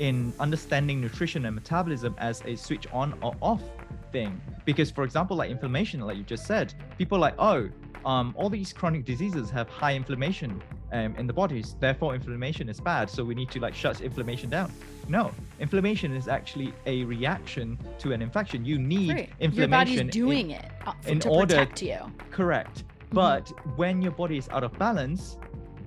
in understanding nutrition and metabolism as a switch on or off thing. Because, for example, like inflammation, like you just said, people are like, oh, um, all these chronic diseases have high inflammation um, in the bodies. Therefore, inflammation is bad. So we need to like shut inflammation down. No, inflammation is actually a reaction to an infection. You need right. inflammation. Your body's doing in, it uh, in to order, protect you. Correct. Mm-hmm. But when your body is out of balance,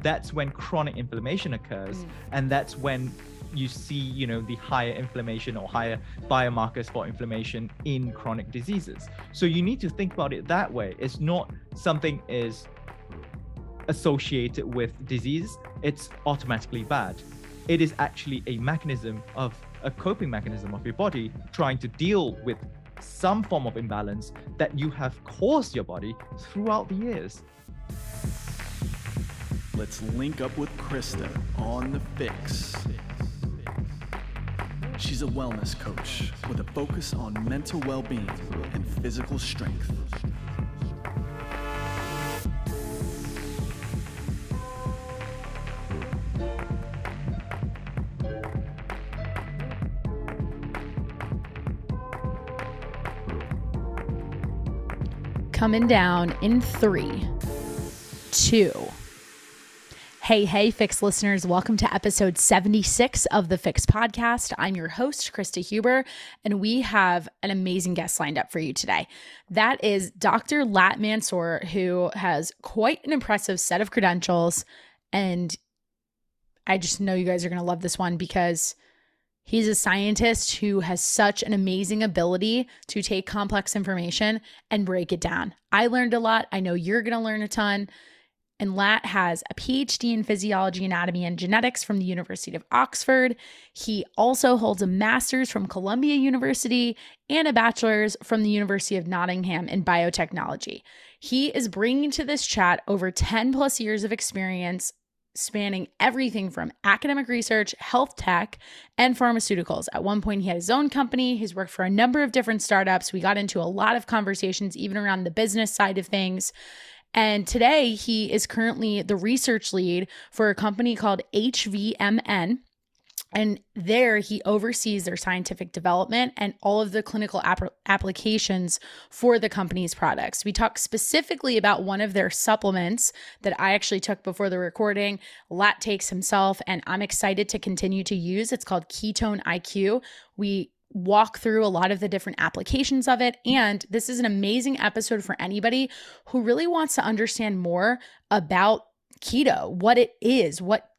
that's when chronic inflammation occurs, mm. and that's when you see you know the higher inflammation or higher biomarkers for inflammation in chronic diseases. So you need to think about it that way. It's not something is associated with disease. It's automatically bad. It is actually a mechanism of a coping mechanism of your body trying to deal with some form of imbalance that you have caused your body throughout the years. Let's link up with Krysta on the FYX She's a wellness coach with a focus on mental well being and physical strength. Coming down in three, two, Hey, hey, FYX listeners, welcome to episode 76 of the FYX podcast. I'm your host, Krysta Huber, and we have an amazing guest lined up for you today. That is Dr. Latt Mansor, who has quite an impressive set of credentials. And I just know you guys are going to love this one because he's a scientist who has such an amazing ability to take complex information and break it down. I learned a lot. I know you're going to learn a ton. And Latt has a PhD in physiology, anatomy, and genetics from the University of Oxford. He also holds a master's from Columbia University and a bachelor's from the University of Nottingham in biotechnology. He is bringing to this chat over 10 plus years of experience spanning everything from academic research, health tech, and pharmaceuticals. At one point, he had his own company. He's worked for a number of different startups. We got into a lot of conversations, even around the business side of things. And today he is currently the research lead for a company called HVMN. And there he oversees their scientific development and all of the clinical ap- applications for the company's products. We talk specifically about one of their supplements that I actually took before the recording. Latt takes himself, and I'm excited to continue to use. It's called Ketone IQ. We walk through a lot of the different applications of it. And this is an amazing episode for anybody who really wants to understand more about keto, what it is, what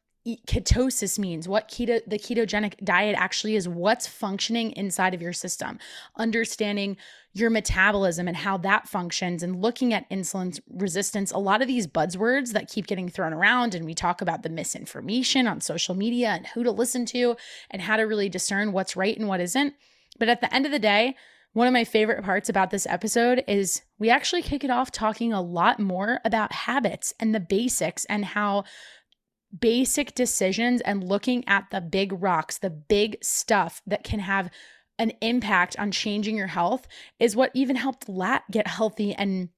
ketosis means, what keto the ketogenic diet actually is, what's functioning inside of your system, understanding your metabolism and how that functions and looking at insulin resistance. A lot of these buzzwords that keep getting thrown around and we talk about the misinformation on social media and who to listen to and how to really discern what's right and what isn't. But at the end of the day, one of my favorite parts about this episode is we actually kick it off talking a lot more about habits and the basics and how basic decisions and looking at the big rocks, the big stuff that can have an impact on changing your health is what even helped Latt get healthy and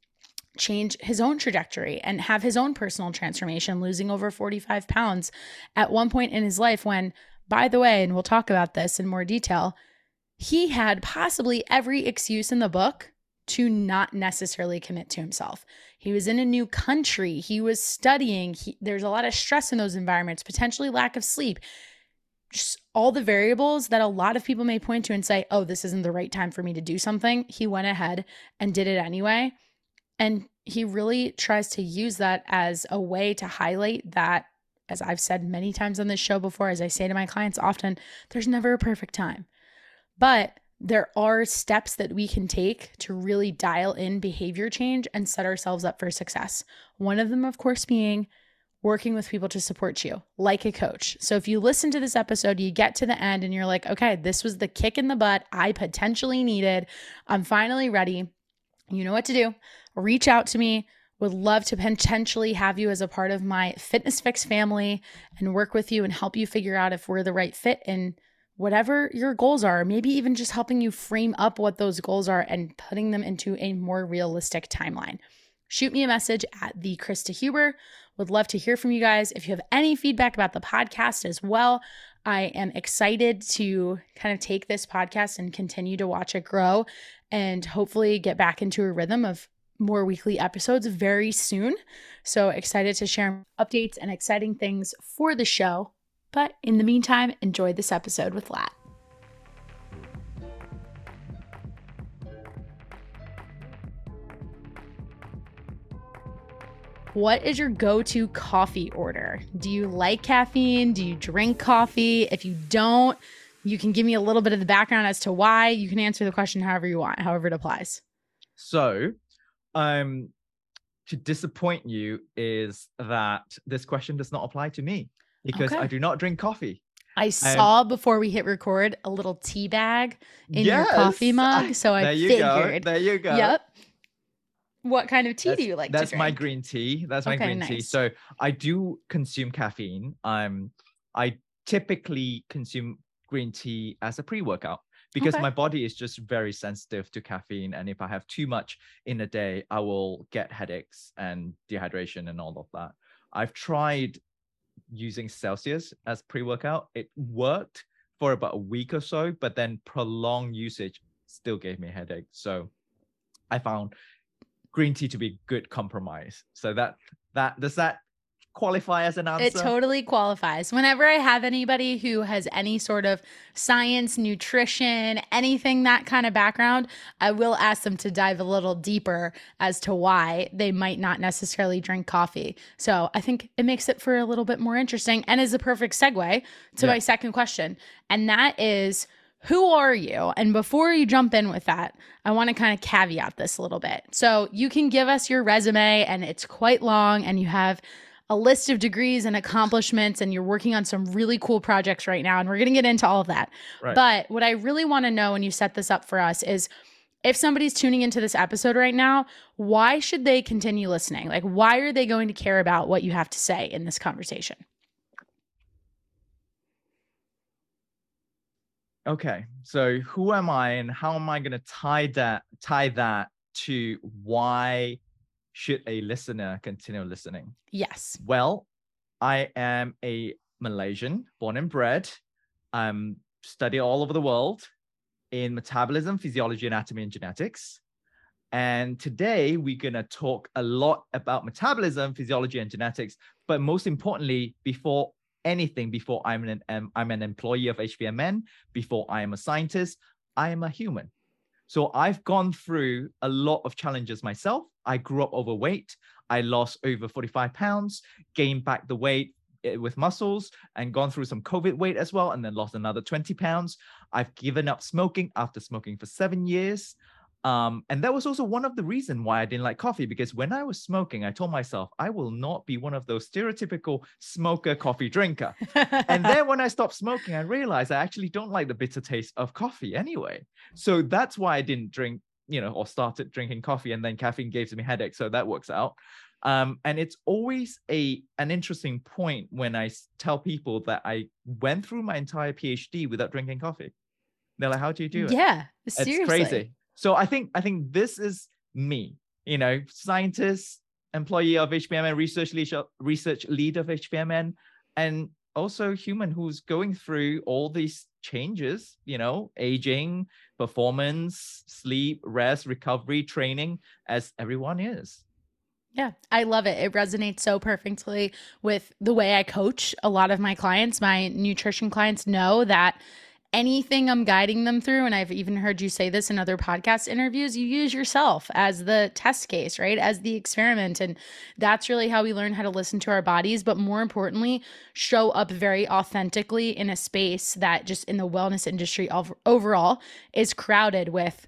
change his own trajectory and have his own personal transformation, losing over 45 pounds at one point in his life when, by the way, and we'll talk about this in more detail, he had possibly every excuse in the book to not necessarily commit to himself. He was in a new country, he was studying, he, there's a lot of stress in those environments, potentially lack of sleep. Just all the variables that a lot of people may point to and say, oh, this isn't the right time for me to do something. He went ahead and did it anyway. And he really tries to use that as a way to highlight that, as I've said many times on this show before, as I say to my clients often, there's never a perfect time. But there are steps that we can take to really dial in behavior change and set ourselves up for success. One of them, of course, being working with people to support you like a coach. So if you listen to this episode, you get to the end and you're like, okay, this was the kick in the butt I potentially needed. I'm finally ready. You know what to do. Reach out to me. Would love to potentially have you as a part of my Fitness FYX family and work with you and help you figure out if we're the right fit and whatever your goals are, maybe even just helping you frame up what those goals are and putting them into a more realistic timeline. Shoot me a message at the Krysta Huber. Would love to hear from you guys. If you have any feedback about the podcast as well, I am excited to kind of take this podcast and continue to watch it grow and hopefully get back into a rhythm of more weekly episodes very soon. So excited to share updates and exciting things for the show. But in the meantime, enjoy this episode with Latt. What is your go to coffee order? Do you like caffeine? Do you drink coffee? If you don't, you can give me a little bit of the background as to why. You can answer the question however you want, however it applies. So, um, to disappoint you is that this question does not apply to me because Okay. I do not drink coffee. I saw before we hit record a little tea bag in your coffee mug, so I there you figured. go. There you go. Yep. What kind of tea That's, do you like that's my green tea. That's my Okay, green tea. So I do consume caffeine. Um, I typically consume green tea as a pre-workout because Okay. my body is just very sensitive to caffeine, and if I have too much in a day, I will get headaches and dehydration and all of that. I've tried using Celsius as pre-workout. It worked for about a week or so, but then prolonged usage still gave me a headache. So I found green tea to be good compromise. So that that does that qualify as an answer? It totally qualifies. Whenever I have anybody who has any sort of science, nutrition, anything that kind of background, I will ask them to dive a little deeper as to why they might not necessarily drink coffee. So I think it makes it for a little bit more interesting and is a perfect segue to Yeah. my second question. And that is who are you? And before you jump in with that, I want to kind of caveat this a little bit. So you can give us your resume, and it's quite long, and you have a list of degrees and accomplishments, and you're working on some really cool projects right now. And we're going to get into all of that. Right. But what I really want to know when you set this up for us is if somebody's tuning into this episode right now, why should they continue listening? Like, why are they going to care about what you have to say in this conversation? Okay. So who am I and how am I gonna tie that tie that to why should a listener continue listening? Yes. Well, I am a Malaysian, born and bred. Um, study all over the world in metabolism, physiology, anatomy, and genetics. And today we're gonna talk a lot about metabolism, physiology, and genetics. But most importantly, before anything, before I'm an um, I'm an employee of HVMN, before I am a scientist, I am a human. So I've gone through a lot of challenges myself. I grew up overweight. I lost over 45 pounds, gained back the weight eh, with muscles, and gone through some COVID weight as well, and then lost another 20 pounds. I've given up smoking after smoking for seven years. Um, and that was also one of the reasons why I didn't like coffee because when I was smoking, I told myself I will not be one of those stereotypical smoker coffee drinker. and then when I stopped smoking, I realized I actually don't like the bitter taste of coffee anyway. So that's why I didn't drink, you know, or started drinking coffee, and then caffeine gives me headaches. So that works out. Um, and it's always a an interesting point when I tell people that I went through my entire PhD without drinking coffee. They're like, "How do you do it?" yeah. it's Seriously. crazy. So I think I think this is me, you know, scientist, employee of HVMN, research lead, research lead of HVMN, and also human who's going through all these changes, you know, aging, performance, sleep, rest, recovery, training, as everyone is. Yeah, I love it. It resonates so perfectly with the way I coach a lot of my clients. My nutrition clients know that anything I'm guiding them through, and I've even heard you say this in other podcast interviews, you use yourself as the test case, right? As the experiment. And that's really how we learn how to listen to our bodies, but more importantly, show up very authentically in a space that just in the wellness industry overall is crowded with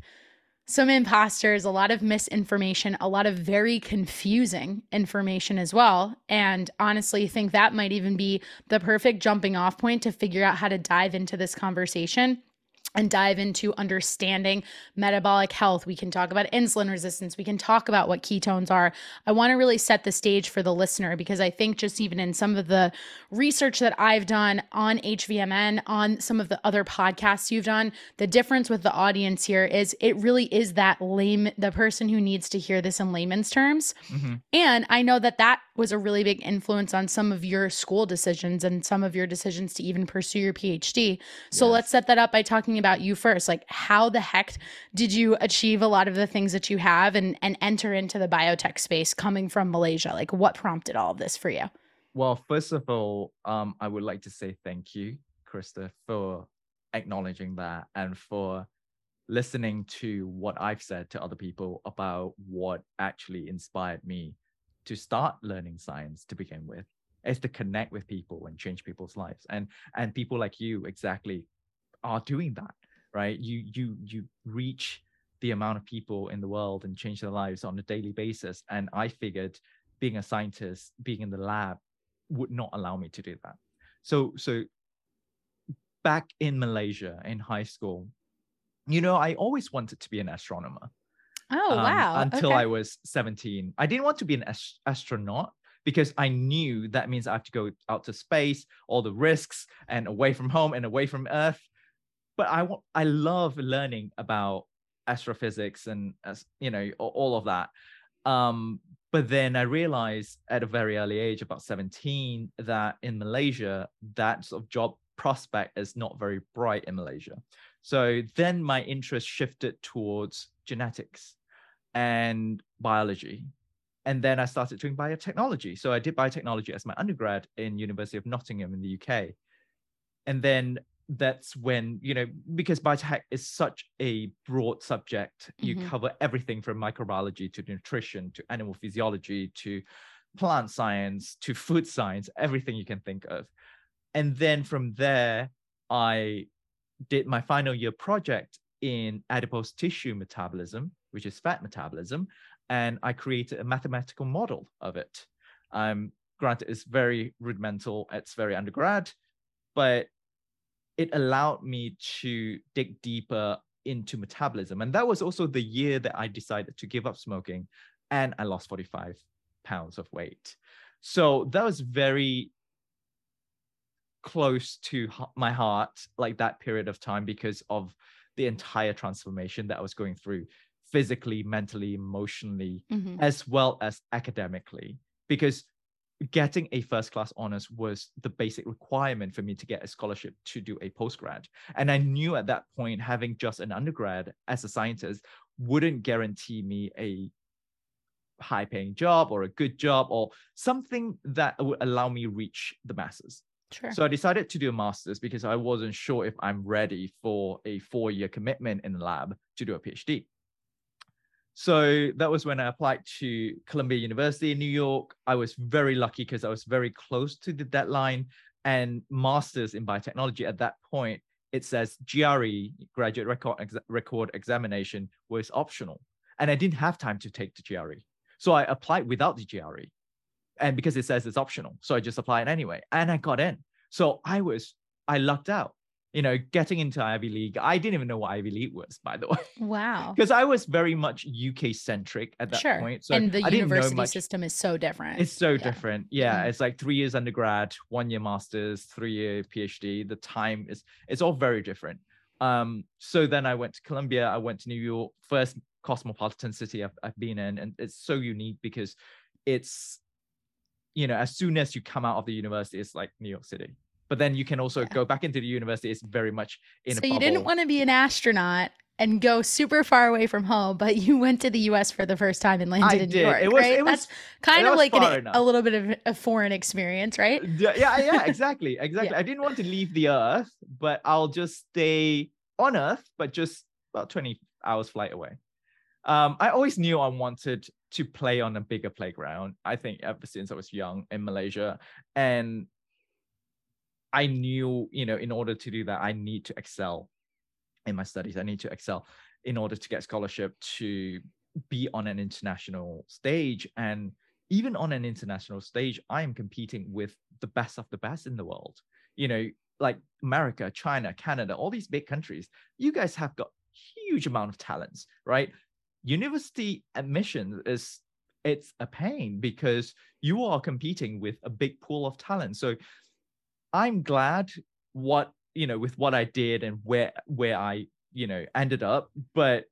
some imposters, a lot of misinformation, a lot of very confusing information as well. And honestly, think that might even be the perfect jumping off point to figure out how to dive into this conversation. And dive into understanding metabolic health. We can talk about insulin resistance. We can talk about what ketones are. I want to really set the stage for the listener because I think just even in some of the research that I've done on HVMN, on some of the other podcasts you've done, the difference with the audience here is it really is that lame, the person who needs to hear this in layman's terms. Mm-hmm. And I know that that was a really big influence on some of your school decisions and some of your decisions to even pursue your PhD. So yes. let's set that up by talking about you first. Like, how the heck did you achieve a lot of the things that you have and and enter into the biotech space coming from Malaysia? Like, what prompted all of this for you? Well, first of all, um, I would like to say thank you, Krysta, for acknowledging that and for listening to what I've said to other people about what actually inspired me to start learning science to begin with is to connect with people and change people's lives and and people like you exactly are doing that right? You you you reach the amount of people in the world and change their lives on a daily basis. And i figured being a scientist being in the lab would not allow me to do that. So so back in malaysia in high school you know i always wanted to be an astronomer oh um, wow. until okay. i was 17 i didn't want to be an ast- astronaut because I knew that means I have to go out to space, all the risks, and away from home and away from Earth. But I I love learning about astrophysics and as you know all of that. Um, but then I realized at a very early age, about 17, that in Malaysia, that sort of job prospect is not very bright in Malaysia. So then my interest shifted towards genetics and biology and then I started doing biotechnology. So I did biotechnology as my undergrad in University of Nottingham in the UK. And then that's when, you know, because biotech is such a broad subject, you mm-hmm. cover everything from microbiology to nutrition to animal physiology to plant science to food science, everything you can think of. And then from there, I did my final year project in adipose tissue metabolism, which is fat metabolism and I created a mathematical model of it. Um, granted, it's very rudimental, it's very undergrad, but it allowed me to dig deeper into metabolism. And that was also the year that I decided to give up smoking and I lost 45 pounds of weight. So that was very close to my heart, like that period of time, because of the entire transformation that I was going through physically, mentally, emotionally, mm-hmm. as well as academically. Because getting a first class honors was the basic requirement for me to get a scholarship to do a postgrad. And I knew at that point, having just an undergrad as a scientist wouldn't guarantee me a high paying job or a good job or something that would allow me reach the masses. Sure. So I decided to do a master's because I wasn't sure if I'm ready for a four year commitment in the lab to do a PhD. So that was when I applied to Columbia University in New York. I was very lucky because I was very close to the deadline and masters in biotechnology at that point. It says GRE, graduate record, ex- record examination, was optional. And I didn't have time to take the GRE. So I applied without the GRE. And because it says it's optional. So I just applied anyway. And I got in. So I was, I lucked out you know, getting into Ivy League. I didn't even know what Ivy League was, by the way. Wow. Because I was very much UK centric at that sure. point. So and the I university system is so different. It's so yeah. different. Yeah. Mm-hmm. It's like three years undergrad, one year master's, three year PhD. The time is it's all very different. Um, so then I went to Columbia, I went to New York, first cosmopolitan city I've, I've been in, and it's so unique because it's you know, as soon as you come out of the university, it's like New York City but then you can also yeah. go back into the university. It's very much in so you didn't want to be an astronaut and go super far away from home, but you went to the U.S. for the first time and landed I in did. New York. It was, right? it was, That's kind of like an, a little bit of a foreign experience, right? Yeah, yeah, yeah exactly, exactly. yeah. I didn't want to leave the Earth, but I'll just stay on Earth, but just about twenty hours flight away. Um, I always knew I wanted to play on a bigger playground. I think ever since I was young in Malaysia, and I knew, you know, in order to do that, I need to excel in my studies. I need to excel in order to get scholarship to be on an international stage. And even on an international stage, I am competing with the best of the best in the world. You know, like America, China, Canada, all these big countries, you guys have got huge amount of talents, right? University admission is it's a pain because you are competing with a big pool of talent. So I'm glad what you know with what I did and where where I you know ended up, but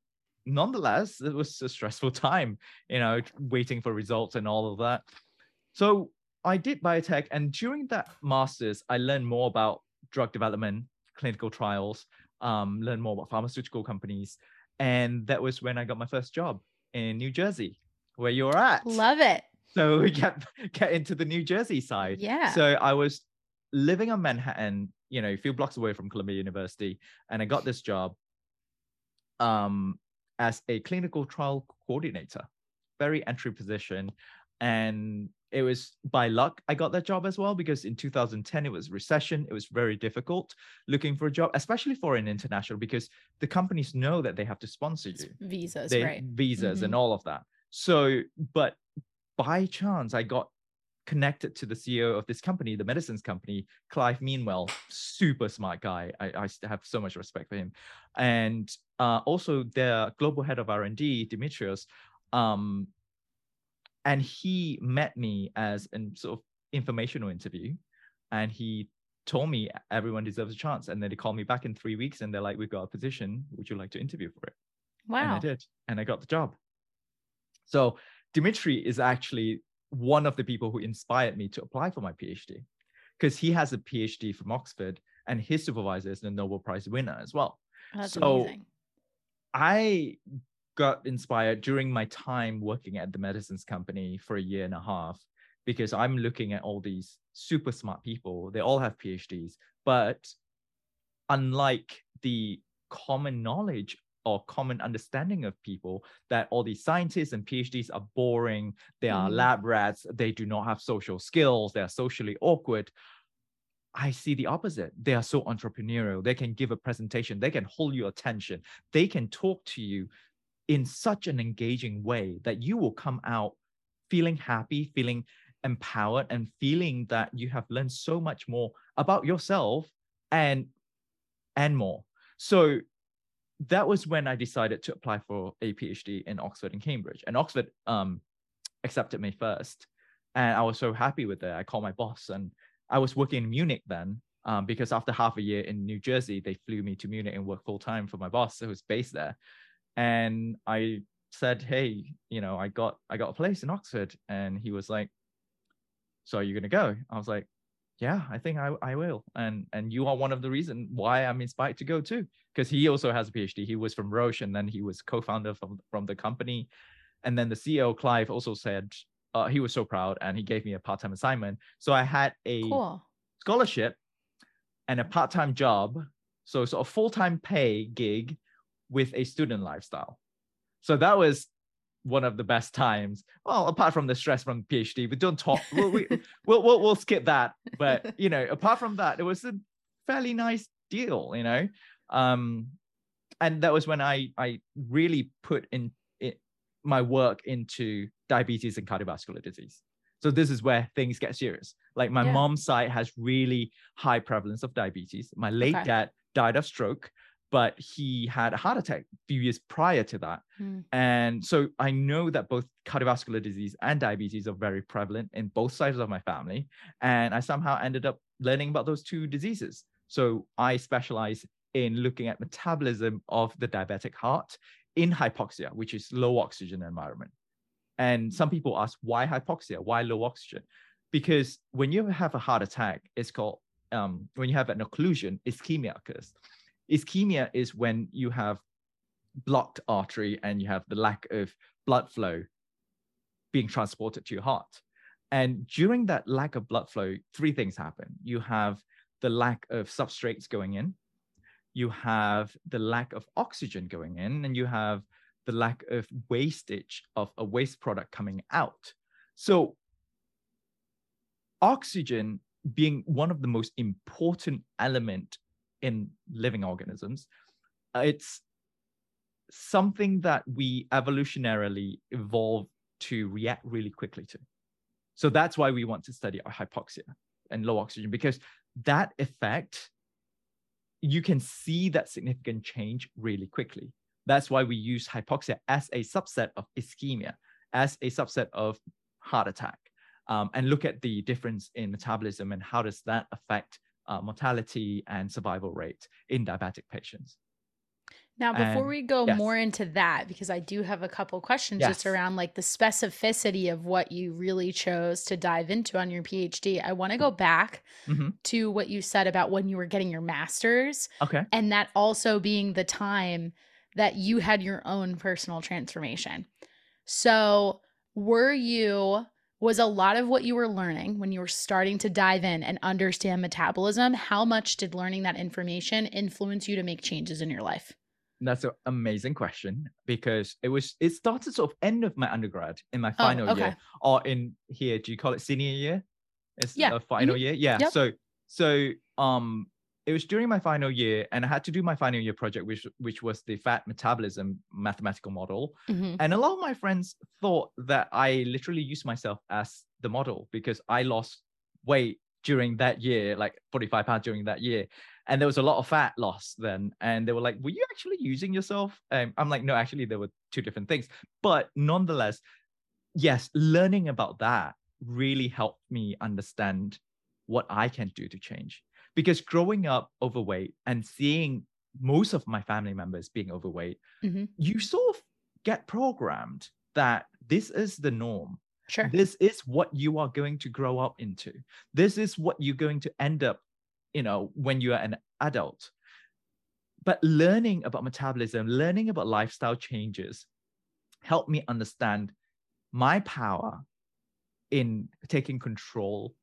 nonetheless it was a stressful time, you know, waiting for results and all of that. So I did biotech, and during that masters, I learned more about drug development, clinical trials, um, learned more about pharmaceutical companies, and that was when I got my first job in New Jersey, where you're at. Love it. So we get get into the New Jersey side. Yeah. So I was living on Manhattan, you know, a few blocks away from Columbia University, and I got this job um, as a clinical trial coordinator, very entry position. And it was by luck I got that job as well because in 2010 it was recession. It was very difficult looking for a job, especially for an international, because the companies know that they have to sponsor you. Visas, They- right? Visas Mhm. and all of that. So, but by chance, I got connected to the CEO of this company, the medicines company, Clive Meanwell, super smart guy. I, I have so much respect for him. And uh, also their global head of R&D, Dimitrios, um, and he met me as an sort of informational interview. And he told me everyone deserves a chance. And then they called me back in three weeks and they're like, we've got a position. Would you like to interview for it? Wow. And I did. And I got the job. So Dimitri is actually one of the people who inspired me to apply for my PhD because he has a PhD from Oxford and his supervisor is a Nobel Prize winner as well. That's So- amazing. I got inspired during my time working at the medicines company for a year and a half because I'm looking at all these super smart people. They all have PhDs, but unlike the common knowledge or common understanding of people that all these scientists and PhDs are boring, they are Mhm. lab rats, they do not have social skills, they are socially awkward. I see the opposite. They are so entrepreneurial. They can give a presentation, they can hold your attention, they can talk to you in such an engaging way that you will come out feeling happy, feeling empowered, and feeling that you have learned so much more about yourself and and more. So that was when I decided to apply for a PhD in Oxford and Cambridge. And Oxford um, accepted me first. And I was so happy with it. I called my boss and I was working in Munich then um, because after half a year in New Jersey, they flew me to Munich and work full time for my boss who was based there. And I said, hey, you know, I got I got a place in Oxford. And he was like, so are you gonna go? I was like, yeah, I think I, I will. And and you are one of the reason why I'm inspired to go too. Because he also has a PhD. He was from Roche and then he was co-founder from, from the company. And then the CEO, Clive, also said uh, he was so proud and he gave me a part-time assignment. So I had a Cool. scholarship and a part-time job. So sort a full-time pay gig with a student lifestyle. So that was one of the best times. Well, apart from the stress from PhD, but don't talk. We'll, we, we'll, we'll, we'll skip that. But you know, apart from that, it was a fairly nice deal. You know, um, and that was when I I really put in it, my work into diabetes and cardiovascular disease. So this is where things get serious. Like my Yeah. mom's side has really high prevalence of diabetes. My late Okay. dad died of stroke, but he had a heart attack a few years prior to that. Mm. And so I know that both cardiovascular disease and diabetes are very prevalent in both sides of my family. And I somehow ended up learning about those two diseases. So I specialize in looking at metabolism of the diabetic heart in hypoxia, which is low oxygen environment. And some people ask, why hypoxia? Why low oxygen? Because when you have a heart attack, it's called, um, when you have an occlusion, ischemia occurs. Ischemia is when you have blocked artery and you have the lack of blood flow being transported to your heart. And during that lack of blood flow, three things happen. You have the lack of substrates going in, you have the lack of oxygen going in, and you have the lack of wastage of a waste product coming out. So, oxygen being one of the most important element in living organisms, uh, it's something that we evolutionarily evolve to react really quickly to. So that's why we want to study hypoxia and low oxygen because that effect you can see that significant change really quickly. That's why we use hypoxia as a subset of ischemia, as a subset of heart attack, um, and look at the difference in metabolism and how does that affect uh, mortality and survival rate in diabetic patients. Now, before And- we go yes. more into that, because I do have a couple questions just around like the specificity of what you really chose to dive into on your PhD, I want to go back Mhm. to what you said about when you were getting your master's Okay. and that also being the time that you had your own personal transformation. So, were you was a lot of what you were learning when you were starting to dive in and understand metabolism, how much did learning that information influence you to make changes in your life? That's an amazing question because it was it started sort of end of my undergrad in my final Oh, okay. year or in here. Do you call it senior year? It's Yeah, a final year. Yeah. Yep. So so um it was during my final year and I had to do my final year project, which which was the fat metabolism mathematical model. Mhm. And a lot of my friends thought that I literally used myself as the model because I lost weight during that year, like 45 pounds during that year. And there was a lot of fat loss then. And they were like, Were you actually using yourself? Um, I'm like, No, actually, there were two different things. But nonetheless, yes, learning about that really helped me understand what I can do to change. Because growing up overweight and seeing most of my family members being overweight, Mhm. you sort of get programmed that this is the norm. Sure. This is what you are going to grow up into. This is what you're going to end up, you know, when you are an adult. But learning about metabolism, learning about lifestyle changes helped me understand my power in taking control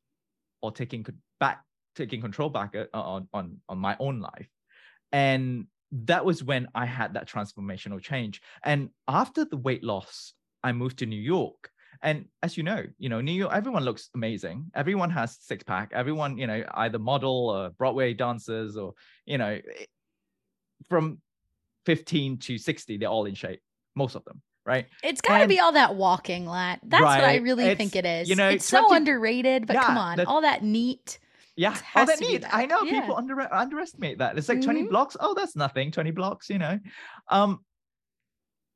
or taking back taking control back uh, on on on my own life. And that was when i had that transformational change. And after the weight loss i moved to new york. And as you know you know new york everyone looks amazing. Everyone has six pack everyone you know either model or broadway dancers or you know from 15 to 60 they're all in shape most of them right? It's got to be all that walking, Latt. That's what I Right, really think it's- you know, it's so underrated, but come on, all that neat. Yeah, oh, that to be neat. that. I know Yeah. people under underestimate that. It's like 20 Mhm. blocks. Oh, that's nothing. 20 blocks, you know. Um,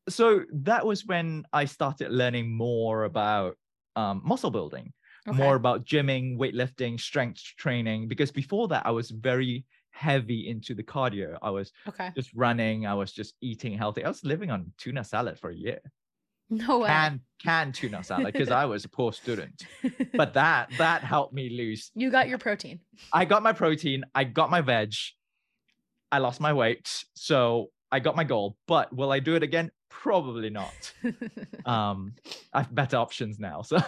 so that was when I started learning more about um, muscle building, more about gymming, weightlifting, strength training. Because before that, I was very heavy into the cardio. I was Okay. just running. I was just eating healthy. I was living on tuna salad for a year. No way. Can can tuna salad because I was a poor student. But that that helped me lose you got your protein. I got my protein, I got my veg, I lost my weight. So I got my goal. But will I do it again? Probably not. Um, I have better options now. So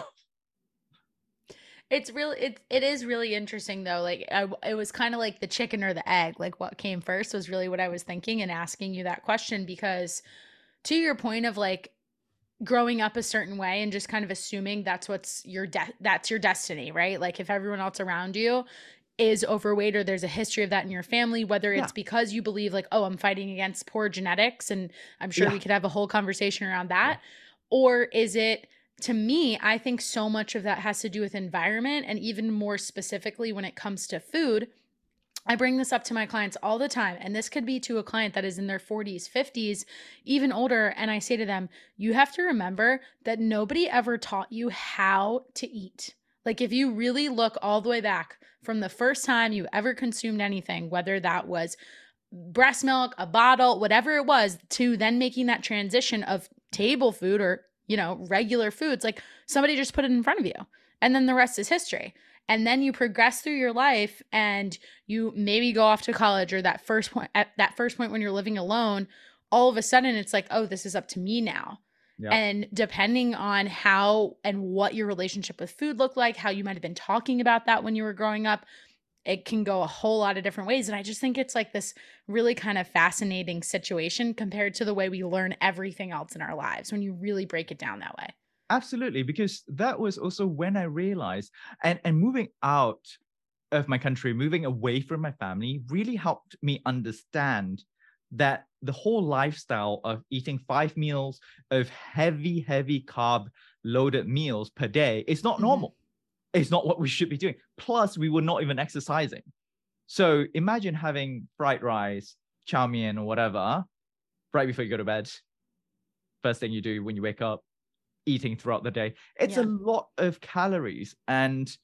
It's really it it is really interesting though. Like I, it was kind of like the chicken or the egg. Like what came first was really what I was thinking and asking you that question because to your point of like growing up a certain way and just kind of assuming that's what's your de- that's your destiny, right? Like if everyone else around you is overweight or there's a history of that in your family, whether it's Yeah. because you believe like, oh, I'm fighting against poor genetics, and I'm sure Yeah. we could have a whole conversation around that, or is it to me, I think so much of that has to do with environment and even more specifically when it comes to food. I bring this up to my clients all the time, and this could be to a client that is in their 40s, 50s, even older. And I say to them, you have to remember that nobody ever taught you how to eat. Like, if you really look all the way back from the first time you ever consumed anything, whether that was breast milk, a bottle, whatever it was, to then making that transition of table food or, you know, regular foods, like somebody just put it in front of you. And then the rest is history. And then you progress through your life and you maybe go off to college or that first point at that first point when you're living alone, all of a sudden it's like, oh, this is up to me now. Yeah. And depending on how and what your relationship with food looked like, how you might have been talking about that when you were growing up, it can go a whole lot of different ways. And I just think it's like this really kind of fascinating situation compared to the way we learn everything else in our lives when you really break it down that way. Absolutely, because that was also when I realized and, and moving out of my country, moving away from my family really helped me understand that the whole lifestyle of eating five meals of heavy, heavy carb loaded meals per day is not Mhm. normal. It's not what we should be doing. Plus, we were not even exercising. So imagine having fried rice, chow mein, or whatever, right before you go to bed. First thing you do when you wake up, eating throughout the day. It's Yeah. a lot of calories. And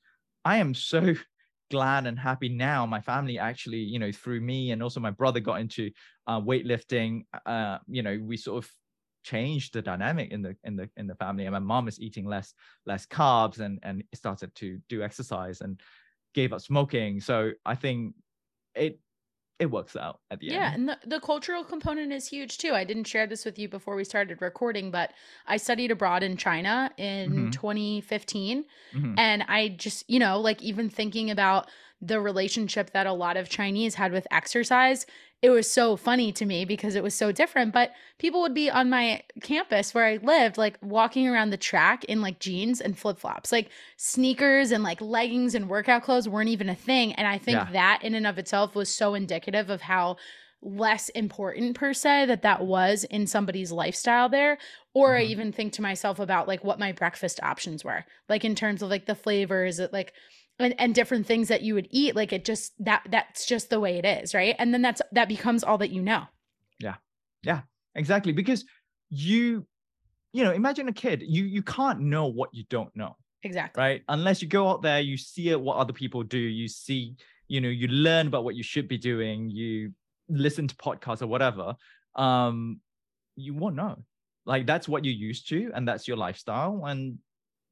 I am so glad and happy now. My family actually, you know, through me and also my brother got into uh, weightlifting. Uh, you know, we sort of changed the dynamic in the in the in the family. And my mom is eating less less carbs and and started to do exercise and gave up smoking. So I think it it works out at the Yeah, end. Yeah, and the, the cultural component is huge too. I didn't share this with you before we started recording, but I studied abroad in China in Mhm. 2015. Mhm. And I just, you know, like even thinking about the relationship that a lot of Chinese had with exercise, it was so funny to me because it was so different. But people would be on my campus where I lived, like walking around the track in like jeans and flip flops. Like sneakers and like leggings and workout clothes weren't even a thing. And I think Yeah. that in and of itself was so indicative of how less important per se that that was in somebody's lifestyle there or i Mhm. even think to myself about like what my breakfast options were like in terms of like the flavors it like and, and different things that you would eat like it just that that's just the way it is right and then that's that becomes all that you know Yeah. Yeah. exactly because you you know imagine a kid you you can't know what you don't know exactly right unless you go out there you see it, what other people do you see you know you learn about what you should be doing you listen to podcasts or whatever um you won't know like that's what you're used to and that's your lifestyle and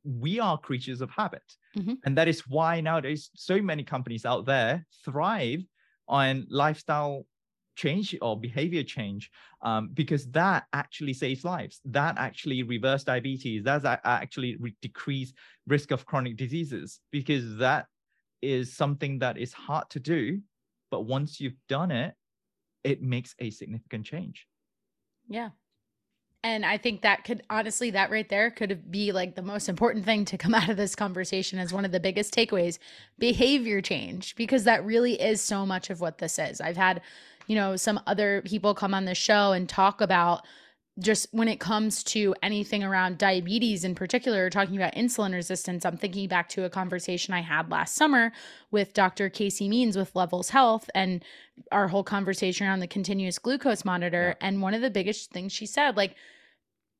we are creatures of habit. Mhm. and that is why nowadays so many companies out there thrive on lifestyle change or behavior change um, because that actually saves lives. That actually reverse diabetes. That actually re- decrease risk of chronic diseases because that is something that is hard to do. But once you've done it it makes a significant change. Yeah and i think that could honestly that right there could be like the most important thing to come out of this conversation as one of the biggest takeaways behavior change because that really is so much of what this is i've had you know some other people come on the show and talk about just when it comes to anything around diabetes in particular, talking about insulin resistance, I'm thinking back to a conversation I had last summer with Dr. Casey Means with Levels Health and our whole conversation around the continuous glucose monitor. And one of the biggest things she said, like,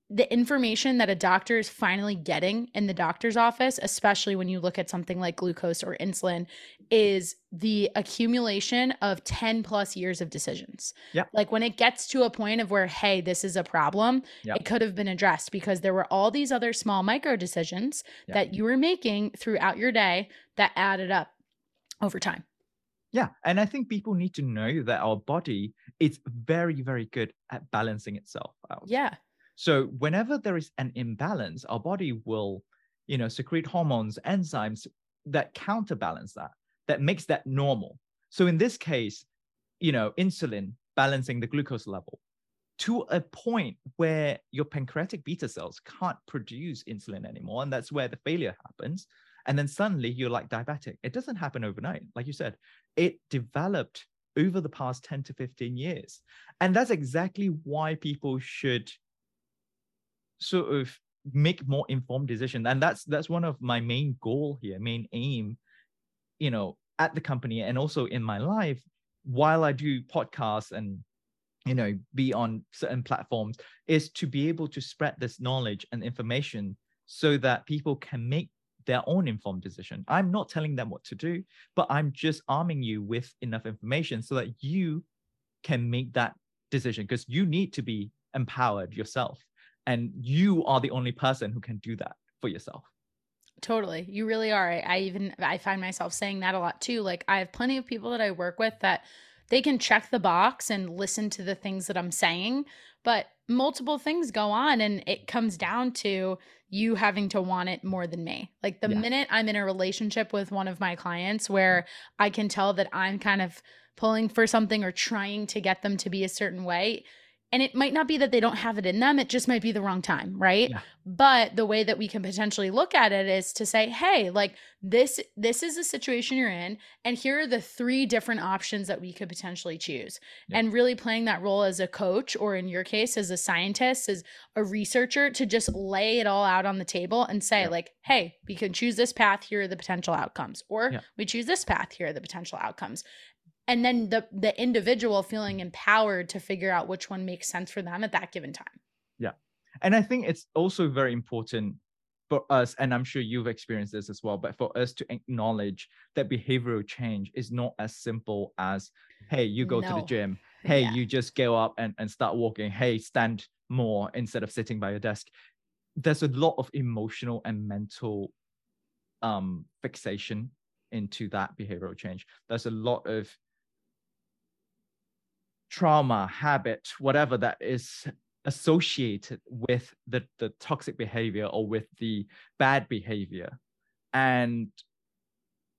the information that a doctor is finally getting in the doctor's office, especially when you look at something like glucose or insulin, is the accumulation of 10 plus years of decisions. Yep. Like when it gets to a point of where, hey, this is a problem, Yep. it could have been addressed because there were all these other small micro decisions Yep. that you were making throughout your day that added up over time. Yeah, and I think people need to know that our body is very, very good at balancing itself out. Yeah. So whenever there is an imbalance, our body will, you know, secrete hormones, enzymes that counterbalance that, that makes that normal. So in this case, you know, insulin balancing the glucose level to a point where your pancreatic beta cells can't produce insulin anymore. And that's where the failure happens. And then suddenly you're like diabetic. It doesn't happen overnight. Like you said, it developed over the past 10 to 15 years. And that's exactly why people should sort of make more informed decisions. And that's that's one of my main goal here, main aim, you know, at the company and also in my life, while I do podcasts and you know be on certain platforms, is to be able to spread this knowledge and information so that people can make their own informed decision. I'm not telling them what to do, but I'm just arming you with enough information so that you can make that decision because you need to be empowered yourself. And you are the only person who can do that for yourself. Totally. You really are. I, I even I find myself saying that a lot too. Like I have plenty of people that I work with that they can check the box and listen to the things that I'm saying, but multiple things go on and it comes down to you having to want it more than me. Like the Yeah. minute I'm in a relationship with one of my clients where I can tell that I'm kind of pulling for something or trying to get them to be a certain way, and it might not be that they don't have it in them, it just might be the wrong time, right? Yeah. But the way that we can potentially look at it is to say, "Hey, like this this is the situation you're in and here are the three different options that we could potentially choose." Yeah. And really playing that role as a coach or in your case as a scientist, as a researcher to just lay it all out on the table and say Yeah. like, "Hey, we can choose this path, here are the potential outcomes." Or we choose this path, here are the potential outcomes and then the the individual feeling empowered to figure out which one makes sense for them at that given time. Yeah. And i think it's also very important for us and i'm sure you've experienced this as well but for us to acknowledge that behavioral change is not as simple as hey you go no. to the gym. Hey yeah. you just go up and, and start walking. Hey stand more instead of sitting by your desk. There's a lot of emotional and mental um fixation into that behavioral change. There's a lot of trauma, habit, whatever that is associated with the, the toxic behavior or with the bad behavior. And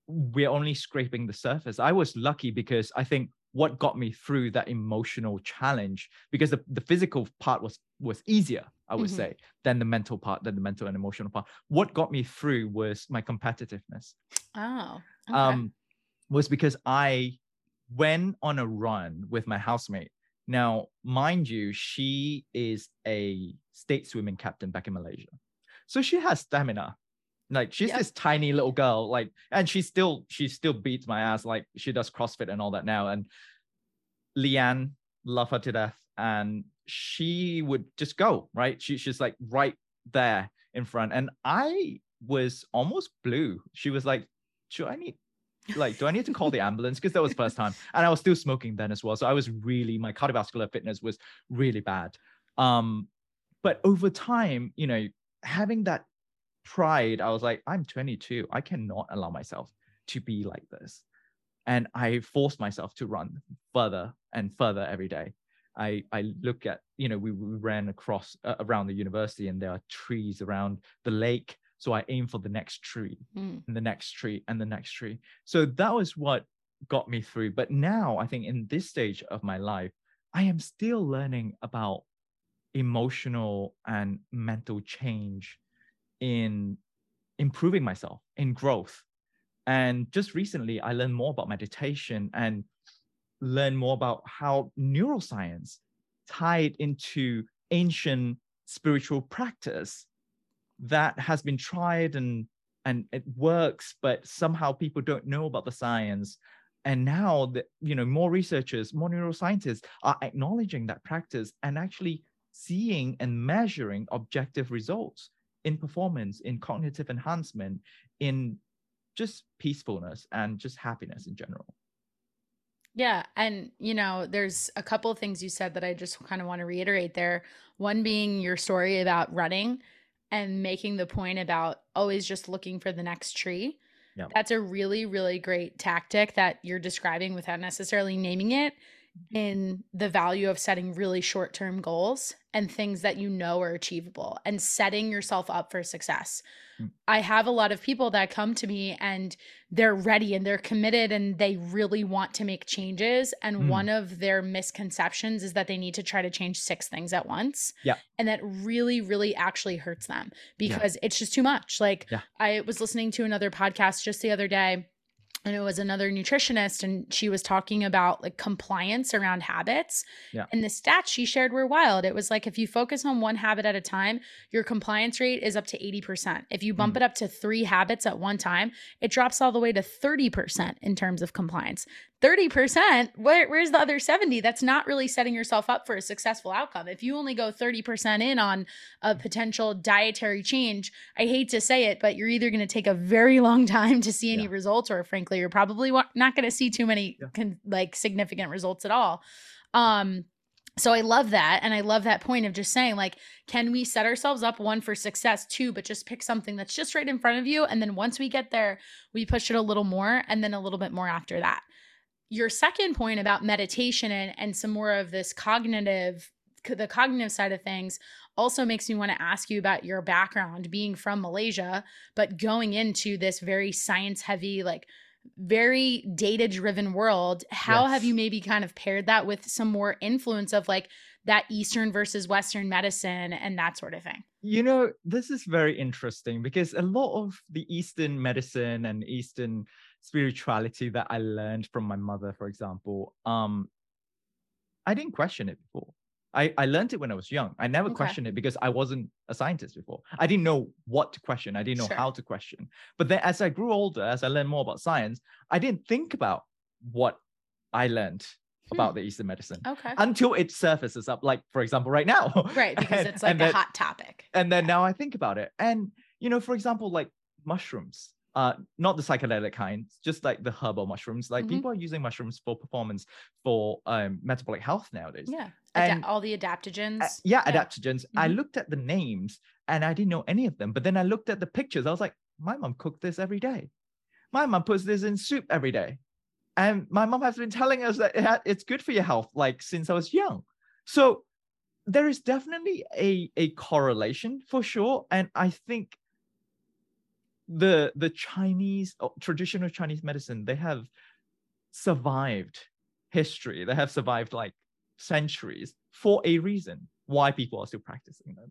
we're only scraping the surface. I was lucky because I think what got me through that emotional challenge, because the, the physical part was was easier, I would mm-hmm. say, than the mental part, than the mental and emotional part. What got me through was my competitiveness. Oh. Okay. Um, was because I went on a run with my housemate. Now, mind you, she is a state swimming captain back in Malaysia. So she has stamina. Like she's yep. this tiny little girl, like, and she still she still beats my ass. Like she does CrossFit and all that now. And Leanne, love her to death. And she would just go, right? She, she's like right there in front. And I was almost blue. She was like, should I need like, do I need to call the ambulance? Because that was first time. And I was still smoking then as well. So I was really, my cardiovascular fitness was really bad. Um, but over time, you know, having that pride, I was like, I'm 22. I cannot allow myself to be like this. And I forced myself to run further and further every day. I, I look at, you know, we, we ran across uh, around the university and there are trees around the lake so I aim for the next tree mm. and the next tree and the next tree. So that was what got me through. But now I think in this stage of my life, I am still learning about emotional and mental change in improving myself in growth. And just recently, I learned more about meditation and learn more about how neuroscience tied into ancient spiritual practice that has been tried and and it works but somehow people don't know about the science and now that you know more researchers more neuroscientists are acknowledging that practice and actually seeing and measuring objective results in performance in cognitive enhancement in just peacefulness and just happiness in general yeah. And, you know, there's a couple of things you said that I just kind of want to reiterate there. One being your story about running and making the point about always just looking for the next tree. Yep. That's a really, really great tactic that you're describing without necessarily naming it in the value of setting really short term goals and things that you know are achievable and setting yourself up for success. Mm. I have a lot of people that come to me and they're ready and they're committed and they really want to make changes. And mm. one of their misconceptions is that they need to try to change six things at once. Yeah. And that really, really actually hurts them because yeah. it's just too much. Like, yeah. I was listening to another podcast just the other day and it was another nutritionist and she was talking about like compliance around habits. Yeah. and the stats she shared were wild. It was like if you focus on one habit at a time your compliance rate is up to 80% if you bump mm. it up to three habits at one time it drops all the way to 30% in terms of compliance. 30% where, where's the other 70 that's not really setting yourself up for a successful outcome. If you only go 30% in on a potential dietary change i hate to say it but you're either going to take a very long time to see any yeah. results or frankly you're probably not going to see too many yeah. con- like significant results at all um so I love that. And I love that point of just saying, like, can we set ourselves up one for success, two, but just pick something that's just right in front of you. And then once we get there, we push it a little more and then a little bit more after that your second point about meditation and, and some more of this cognitive the cognitive side of things also makes me want to ask you about your background being from Malaysia but going into this very science heavy like very data driven world how yes. have you maybe kind of paired that with some more influence of like that eastern versus western medicine and that sort of thing you know this is very interesting because a lot of the eastern medicine and eastern spirituality that I learned from my mother, for example, um, I didn't question it before. I, I learned it when I was young. I never okay. questioned it because I wasn't a scientist before. I didn't know what to question. I didn't know sure. how to question. But then as I grew older, as I learned more about science, I didn't think about what I learned hmm. about the Eastern medicine Okay. until it surfaces up, like for example, right now. right, because And- it's like a then- hot topic. and then now I think about it, and you know, for example, like mushrooms, uh, not the psychedelic kinds, just like the herbal mushrooms. Like Mhm. people are using mushrooms for performance for um metabolic health nowadays. Yeah. And- Ada- all the adaptogens. Uh, yeah, Yeah. adaptogens. I Mhm. looked at the names and I didn't know any of them. But then I looked at the pictures. I was like, my mom cooked this every day. My mom puts this in soup every day. And my mom has been telling us that it ha- it's good for your health, like since I was young. So there is definitely a, a correlation for sure. And I think the the Chinese or traditional Chinese medicine, they have survived history. They have survived like centuries for a reason why people are still practicing them.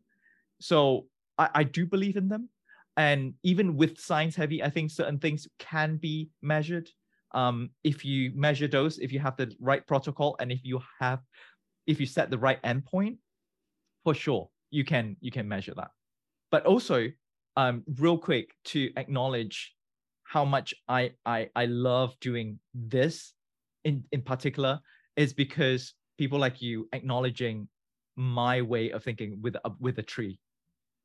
So I, I do believe in them. And even with science heavy, I think certain things can be measured. Um, if you measure those, if you have the right protocol, and if you have, if you set the right endpoint, for sure you can you can measure that. But also, um, real quick to acknowledge how much I I I love doing this in in particular is because people like you acknowledging my way of thinking with a with a tree.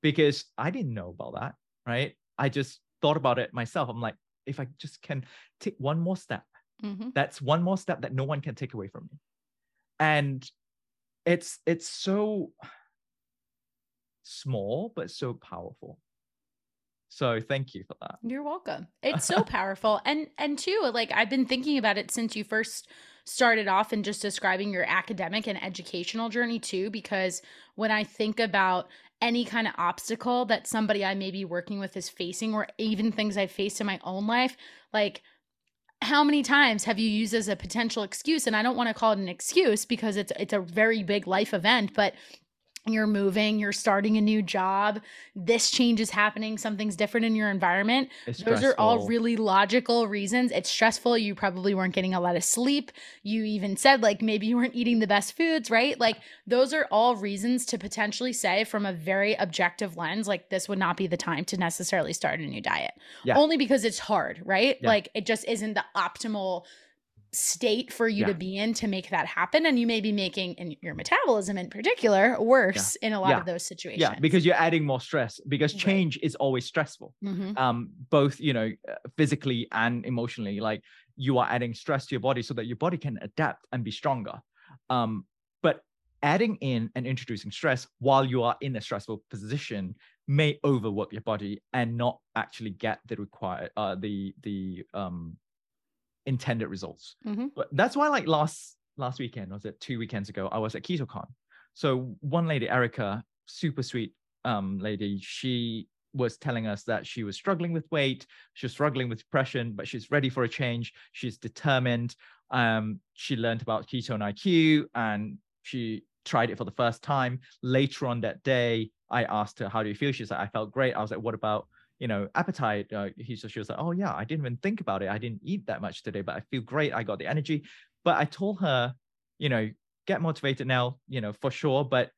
Because I didn't know about that right? I just thought about it myself. I'm like if I just can take one more step Mhm. that's one more step that no one can take away from me. And it's it's so small but so powerful so thank you for that You're welcome. It's so powerful. And and too, like I've been thinking about it since you first started off and just describing your academic and educational journey too because when I think about any kind of obstacle that somebody I may be working with is facing or even things I've faced in my own life, like how many times have you used as a potential excuse and I don't want to call it an excuse because it's it's a very big life event, but you're moving, you're starting a new job, this change is happening, something's different in your environment. it's Those are all really logical reasons. It's stressful. You probably weren't getting a lot of sleep. You even said, like, maybe you weren't eating the best foods, right? Like, those are all reasons to potentially say, from a very objective lens, like, this would not be the time to necessarily start a new diet. Yeah. Only because it's hard, right? Yeah. Like, it just isn't the optimal state for you Yeah. to be in to make that happen. And you may be making, in your metabolism in particular, worse in a lot Yeah. of those situations. yeah because you're adding more stress because Right. change is always stressful Mhm. um both you know uh, physically and emotionally like you are adding stress to your body so that your body can adapt and be stronger um but adding in and introducing stress while you are in a stressful position may overwork your body and not actually get the required uh the the um intended results. Mhm. but that's why like last last weekend was it two weekends ago i was at ketocon. So one lady erica super sweet um lady she was telling us that she was struggling with weight she was struggling with depression but she's ready for a change. She's determined. Um she learned about ketone iq and she tried it for the first time. Later on that day i asked her how do you feel? She's like i felt great. I was like what about you know appetite uh, he, so she was like oh yeah i didn't even think about it i didn't eat that much today but i feel great i got the energy. But i told her you know get motivated now you know for sure but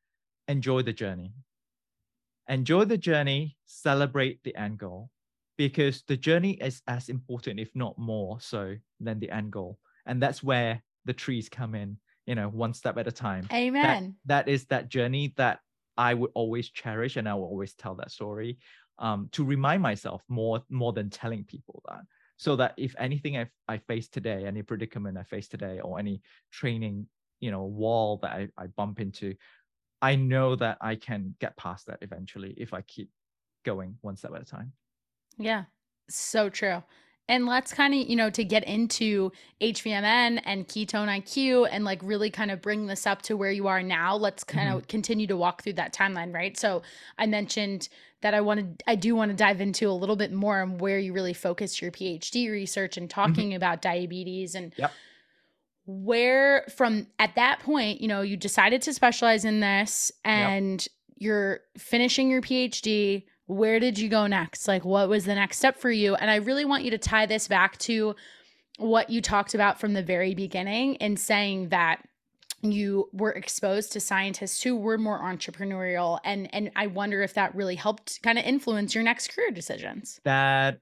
enjoy the journey. Enjoy the journey celebrate the end goal because the journey is as important if not more so than the end goal and that's where the trees come in you know one step at a time. That, Amen. that is that journey that i would always cherish and i will always tell that story um, to remind myself more more than telling people that so that if anything I, I face today any predicament i face today or any training you know wall that I, I bump into i know that i can get past that eventually if i keep going one step at a time Yeah, so true. And let's kind of, you know, to get into HVMN and ketone IQ and like really kind of bring this up to where you are now, let's kind mm-hmm. of continue to walk through that timeline, right? So I mentioned that I wanted, I do want to dive into a little bit more on where you really focused your PhD research and mm-hmm. talking about diabetes and Yep. where from at that point, you know, you decided to specialize in this and you're finishing your PhD. Where did you go next? Like, what was the next step for you? And I really want you to tie this back to what you talked about from the very beginning in saying that you were exposed to scientists who were more entrepreneurial and and I wonder if that really helped kind of influence your next career decisions. that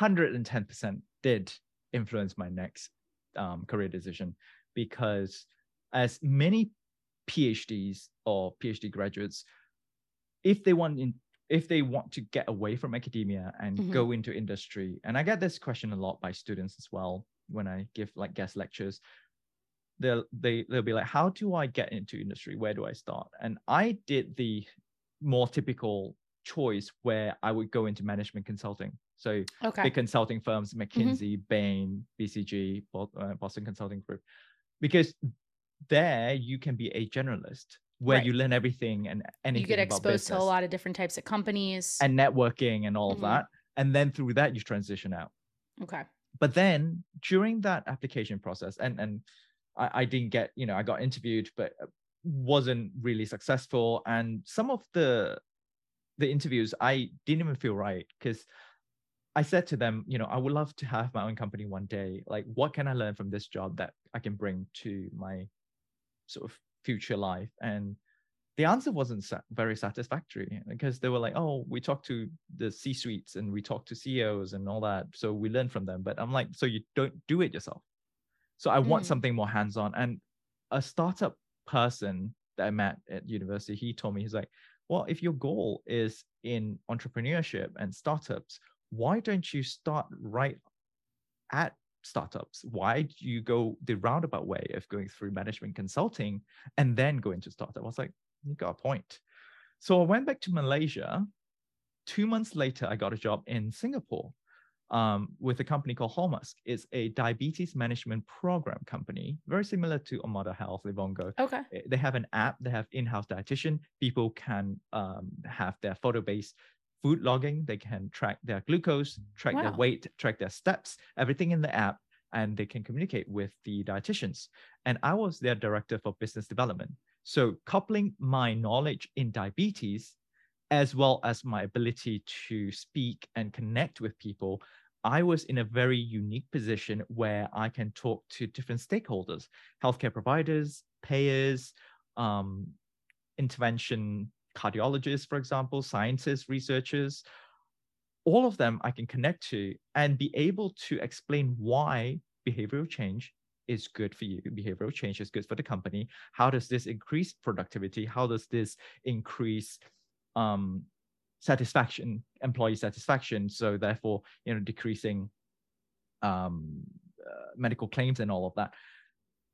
110% did influence my next um, career decision because as many PhDs or PhD graduates, if they want in, if they want to get away from academia and Mhm. go into industry, and I get this question a lot by students as well when I give like guest lectures. They'll they they'll be like, how do I get into industry? Where do I start? And I did the more typical choice where I would go into management consulting. So Okay. big consulting firms, McKinsey, Bain, BCG, uh, Boston Consulting Group, because there you can be a generalist where Right. you learn everything and anything you get exposed to a lot of different types of companies. and networking and all of Mhm. that, and then through that you transition out. okay. But then during that application process, and and I, I didn't get, you know, I got interviewed, but wasn't really successful, and some of the the interviews I didn't even feel right because I said to them, you know, I would love to have my own company one day. Like, what can I learn from this job that I can bring to my sort of future life? And the answer wasn't sa- very satisfactory because they were like, oh, we talked to the C suites and we talked to CEOs and all that. So we learn from them. But I'm like, so you don't do it yourself. So I want Mm. something more hands on. And a startup person that I met at university, he told me, he's like, well, if your goal is in entrepreneurship and startups, why don't you start right at startups? Why do you go the roundabout way of going through management consulting and then go into startup? I was like, you got a point. So I went back to Malaysia. Two months later, I got a job in Singapore um, with a company called Holmusk. It's a diabetes management program company, very similar to Omada Health, Livongo Okay. they have an app they have in-house dietitian people can um, have their photo-based food logging they can track their glucose track their weight track their steps everything in the app and they can communicate with the dietitians. And i was their director for business development. So coupling my knowledge in diabetes as well as my ability to speak and connect with people I was in a very unique position where I can talk to different stakeholders, healthcare providers, payers, um, intervention cardiologists, for example, scientists, researchers, all of them I can connect to and be able to explain why behavioral change is good for you. Behavioral change is good for the company. How does this increase productivity? How does this increase um, satisfaction, employee satisfaction? So therefore, you know, decreasing um, uh, medical claims and all of that.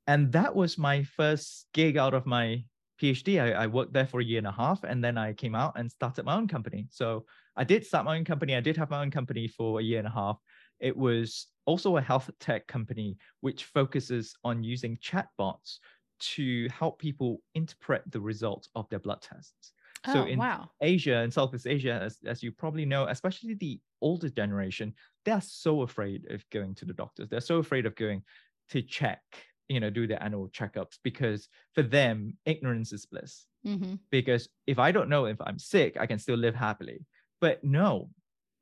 And that was my first gig out of my PhD. I, I worked there for a year and a half, and then I came out and started my own company. So I did start my own company. I did have my own company for a year and a half. It was also a health tech company which focuses on using chatbots to help people interpret the results of their blood tests. Oh, So in wow. Asia and Southeast Asia, as, as you probably know, especially the older generation, they are so afraid of going to the doctors. They're so afraid of going to check, you know, do their annual checkups because for them, ignorance is bliss. hmm Because if I don't know if I'm sick, I can still live happily. But no,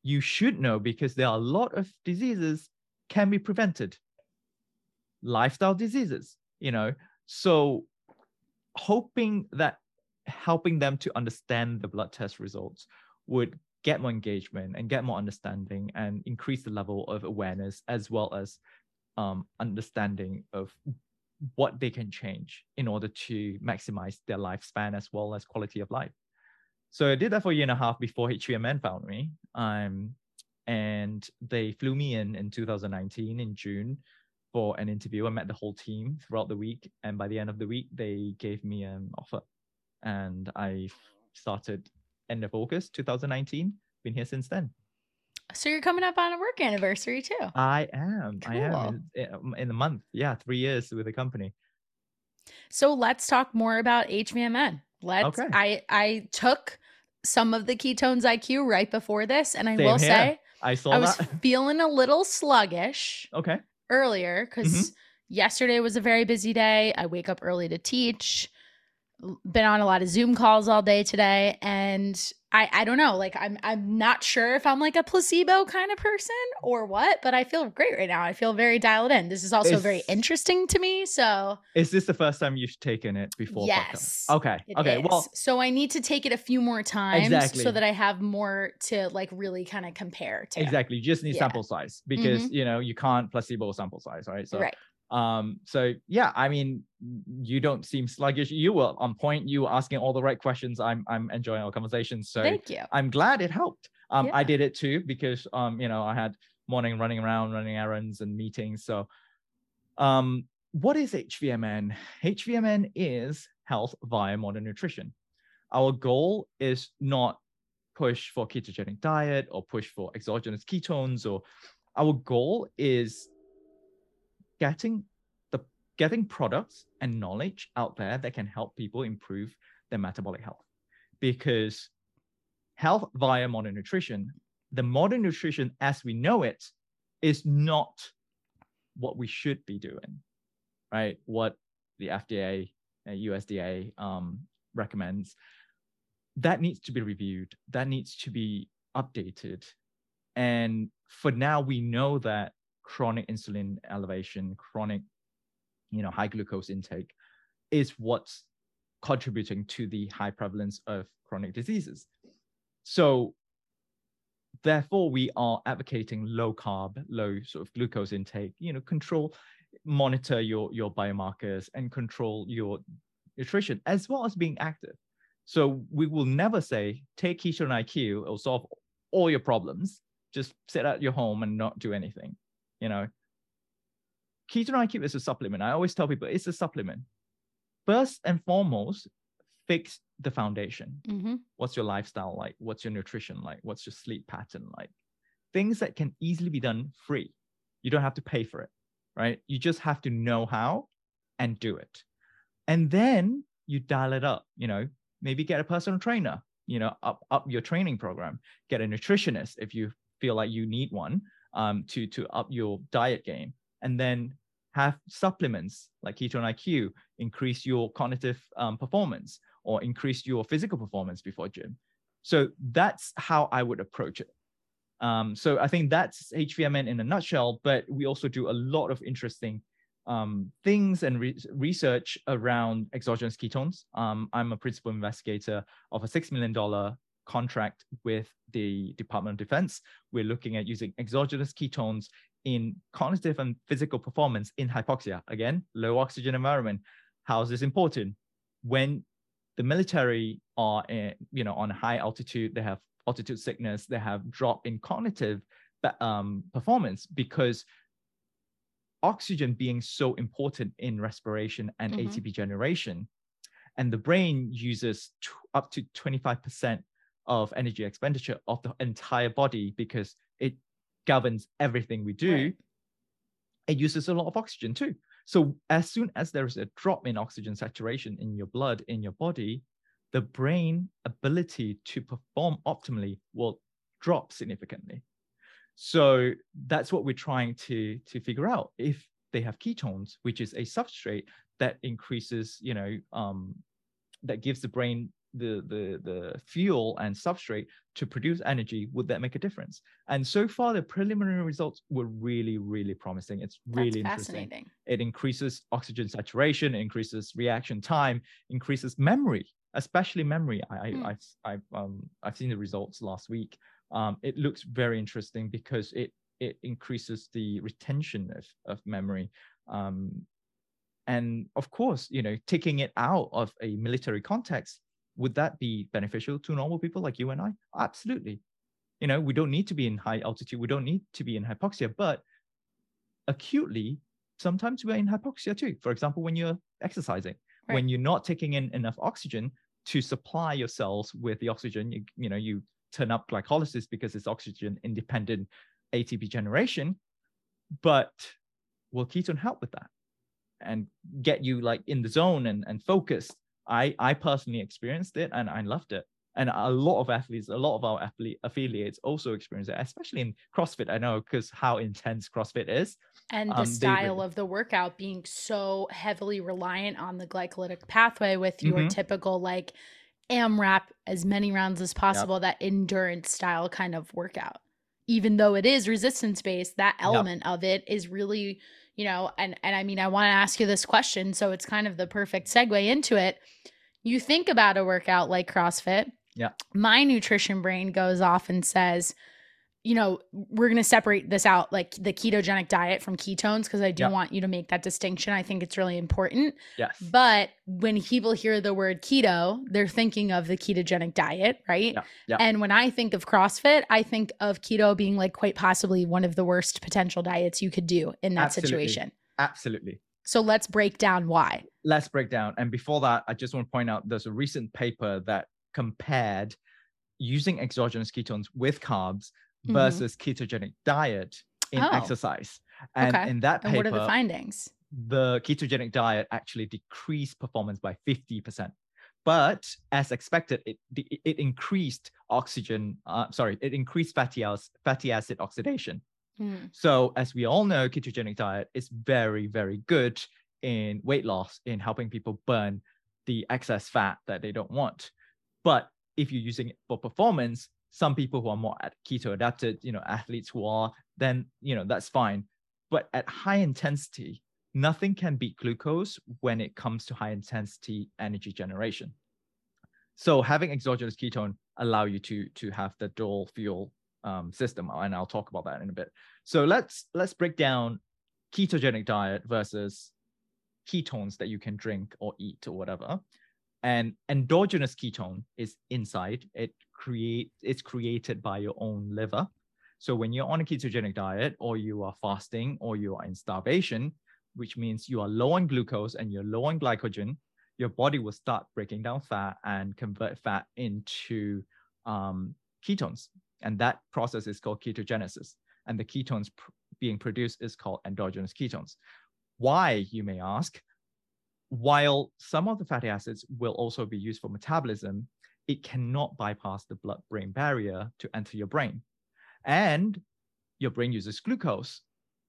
you should know because there are a lot of diseases can be prevented. Lifestyle diseases, you know. So hoping that helping them to understand the blood test results would get more engagement and get more understanding and increase the level of awareness as well as um, understanding of what they can change in order to maximize their lifespan as well as quality of life. So I did that for a year and a half before HVMN found me. Um, and they flew me in in 2019 in June for an interview. I met the whole team throughout the week. And by the end of the week, they gave me an offer. And I started end of August 2019. Been here since then. So you're coming up on a work anniversary too. I am. I am in, in the month. Yeah, three years with the company. So let's talk more about HVMN. Let's Okay. I I took some of the ketones IQ right before this and I Same will here. say I saw I was that. feeling a little sluggish okay. earlier cuz Mm-hmm. yesterday was a very busy day. I wake up early to teach. Been on a lot of Zoom calls all day today and I I don't know, like I'm I'm not sure if I'm like a placebo kind of person or what, but I feel great right now. I feel very dialed in. This is also very interesting to me, so Is this the first time you've taken it before? podcast? Yes, Okay. It okay. is. Well, so I need to take it a few more times Exactly. so that I have more to like really kind of compare to. exactly. You just need Yeah. sample size mm-hmm. because you know you can't placebo sample size, right? So Right. Um, so yeah, I mean, you don't seem sluggish. You were on point. You were asking all the right questions. I'm I'm enjoying our conversation. So Thank you. I'm glad it helped. Um, I did it too because um, you know, I had morning running around, running errands and meetings. So um, what is HVMN? HVMN is health via modern nutrition. Our goal is not push for ketogenic diet or push for exogenous ketones or our goal is getting the getting products and knowledge out there that can help people improve their metabolic health. Because health via modern nutrition the modern nutrition as we know it is not what we should be doing right? What the fda and usda um, recommends. That needs to be reviewed. That needs to be updated. And for now we know that chronic insulin elevation chronic you know high glucose intake is what's contributing to the high prevalence of chronic diseases. So therefore we are advocating low carb low sort of glucose intake you know control monitor your your biomarkers and control your nutrition as well as being active. So we will never say take ketone iq it'll solve all your problems. Just sit at your home and not do anything you know ketone iq is a supplement. I always tell people it's a supplement. First and foremost fix the foundation. Hmm what's your lifestyle like? What's your nutrition like? What's your sleep pattern like? Things that can easily be done free. You don't have to pay for it right? You just have to know how and do it. And then you dial it up you know maybe get a personal trainer you know up up your training program. Get a nutritionist if you feel like you need one um, to to up your diet game and then have supplements like ketone iq increase your cognitive um, performance or increase your physical performance before gym. So that's how i would approach it. Um, so i think that's hvmn in a nutshell but we also do a lot of interesting um, things and re- research around exogenous ketones. Um, I'm a principal investigator of a $6 million contract with the Department of Defense. We're looking at using exogenous ketones in cognitive and physical performance in hypoxia. Again, low oxygen environment. How is this important? When the military are, in, you know, on high altitude, they have altitude sickness, they have drop in cognitive um, performance because oxygen being so important in respiration and Mhm. ATP generation. And the brain uses t- up to 25% of energy expenditure of the entire body because it governs everything we do. Right. It uses a lot of oxygen too. So as soon as there is a drop in oxygen saturation in your blood, in your body, the brain ability to perform optimally will drop significantly. So that's what we're trying to to figure out. If they have ketones, which is a substrate that increases, you know, um, that gives the brain the the the fuel and substrate to produce energy, would that make a difference? And so far, the preliminary results were really, really promising. It's really That's interesting. fascinating. It increases oxygen saturation, increases reaction time, increases memory, especially memory. I, I Hmm. I've I've um I've seen the results last week um, it looks very interesting because it it increases the retention of, of memory um, and of course you know taking it out of a military context would that be beneficial to normal people like you and i absolutely you know we don't need to be in high altitude we don't need to be in hypoxia but acutely sometimes we're in hypoxia too for example when you're exercising Right. when you're not taking in enough oxygen to supply your cells with the oxygen you, you know you turn up glycolysis because it's oxygen independent ATP generation. But will ketone help with that and get you like in the zone and, and focused? I, I personally experienced it and I loved it. And a lot of athletes, a lot of our athlete affiliates also experience it, especially in CrossFit. I know because how intense CrossFit is. And the Um, they style really- of the workout being so heavily reliant on the glycolytic pathway with your Mhm. typical like AMRAP as many rounds as possible, that endurance style kind of workout. Even though it is resistance based, that Yep. element of it is really, you know, and and I mean I want to ask you this question, so it's kind of the perfect segue into it. You think about a workout like CrossFit. Yeah. My nutrition brain goes off and says, you know, we're going to separate this out like the ketogenic diet from ketones because I do Yep. want you to make that distinction. I think it's really important. Yes. But when people hear the word keto, they're thinking of the ketogenic diet, right? Yeah, yeah. And when I think of CrossFit, I think of keto being like quite possibly one of the worst potential diets you could do in that Absolutely. situation. Absolutely. So let's break down why. let's break down. And before that, I just want to point out there's a recent paper that compared using exogenous ketones with carbs Mhm. versus ketogenic diet in Oh. exercise. And Okay. in that And what are the paper, findings? the ketogenic diet actually decreased performance by 50%. But as expected, it it increased oxygen. Uh, sorry, it increased fatty acid, fatty acid oxidation. Mm, So as we all know, ketogenic diet is very, very good in weight loss, in helping people burn the excess fat that they don't want. But if you're using it for performance, some people who are more keto adapted, you know, athletes who are, then you know that's fine. But at high intensity, nothing can beat glucose when it comes to high intensity energy generation. So having exogenous ketone allow you to to have the dual fuel um, system, and I'll talk about that in a bit. So let's let's break down ketogenic diet versus ketones that you can drink or eat or whatever. And endogenous ketone is inside. It create it's created by your own liver. So when you're on a ketogenic diet or you are fasting or you are in starvation, which means you are low on glucose and you're low on glycogen, your body will start breaking down fat and convert fat into um, ketones. And that process is called ketogenesis. And the ketones pr- being produced is called endogenous ketones. Why, you may ask? While some of the fatty acids will also be used for metabolism, it cannot bypass the blood brain barrier to enter your brain. And your brain uses glucose,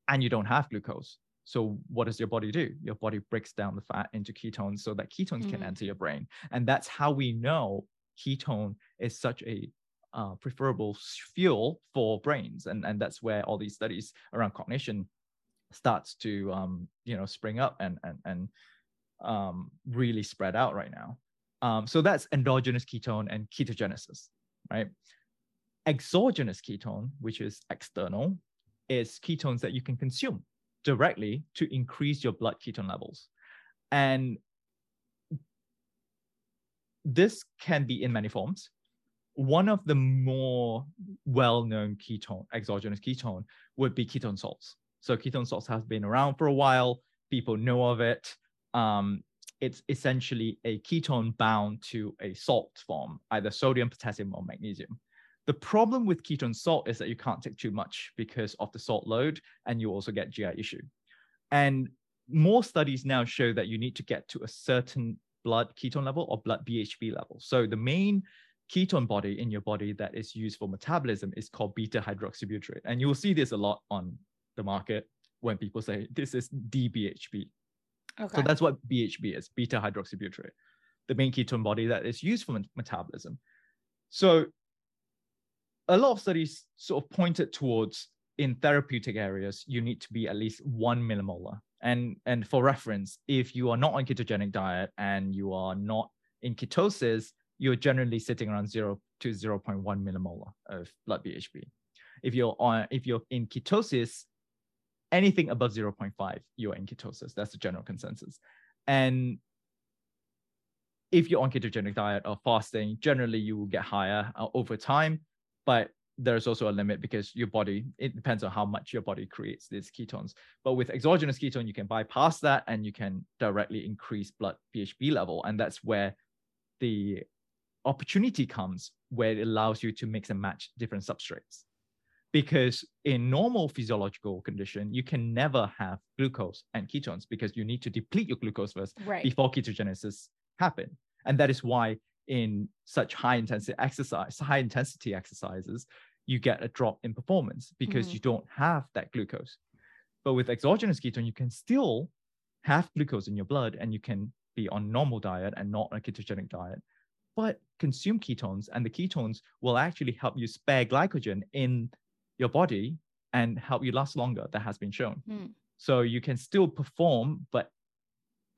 and you don't have glucose. So, what does your body do? Your body breaks down the fat into ketones so that ketones can Mhm. enter your brain. And that's how we know ketone is such a uh, preferable fuel for brains. And, and that's where all these studies around cognition starts to um, you know spring up and and and um, really spread out right now. Um, so that's endogenous ketone and ketogenesis, right? Exogenous ketone, which is external, is ketones that you can consume directly to increase your blood ketone levels. And this can be in many forms. One of the more well-known ketone, exogenous ketone, would be ketone salts. So ketone salts has been around for a while. People know of it. Um, it's essentially a ketone bound to a salt form, either sodium, potassium, or magnesium. The problem with ketone salt is that you can't take too much because of the salt load, and you also get GI issue. And more studies now show that you need to get to a certain blood ketone level or blood BHB level. So the main ketone body in your body that is used for metabolism is called beta hydroxybutyrate. And you'll see this a lot on the market when people say this is DBHB. Okay. So that's what BHB is, beta hydroxybutyrate, the main ketone body that is used for metabolism. So a lot of studies sort of pointed towards in therapeutic areas, you need to be at least one millimolar. And, and for reference, if you are not on ketogenic diet and you are not in ketosis, you're generally sitting around zero to 0.1 millimolar of blood BHB. If you're on, if you're in ketosis, anything above 0.5, you're in ketosis. That's the general consensus. And if you're on ketogenic diet or fasting, generally you will get higher uh, over time, but there's also a limit because your body, it depends on how much your body creates these ketones. But with exogenous ketone, you can bypass that and you can directly increase blood BHB level. And that's where the opportunity comes where it allows you to mix and match different substrates because in normal physiological condition you can never have glucose and ketones because you need to deplete your glucose first right. before ketogenesis happen and that is why in such high intensity exercise high intensity exercises you get a drop in performance because Mhm. you don't have that glucose but with exogenous ketone you can still have glucose in your blood and you can be on normal diet and not on a ketogenic diet but consume ketones and the ketones will actually help you spare glycogen in your body and help you last longer that has been shown Hmm. so you can still perform but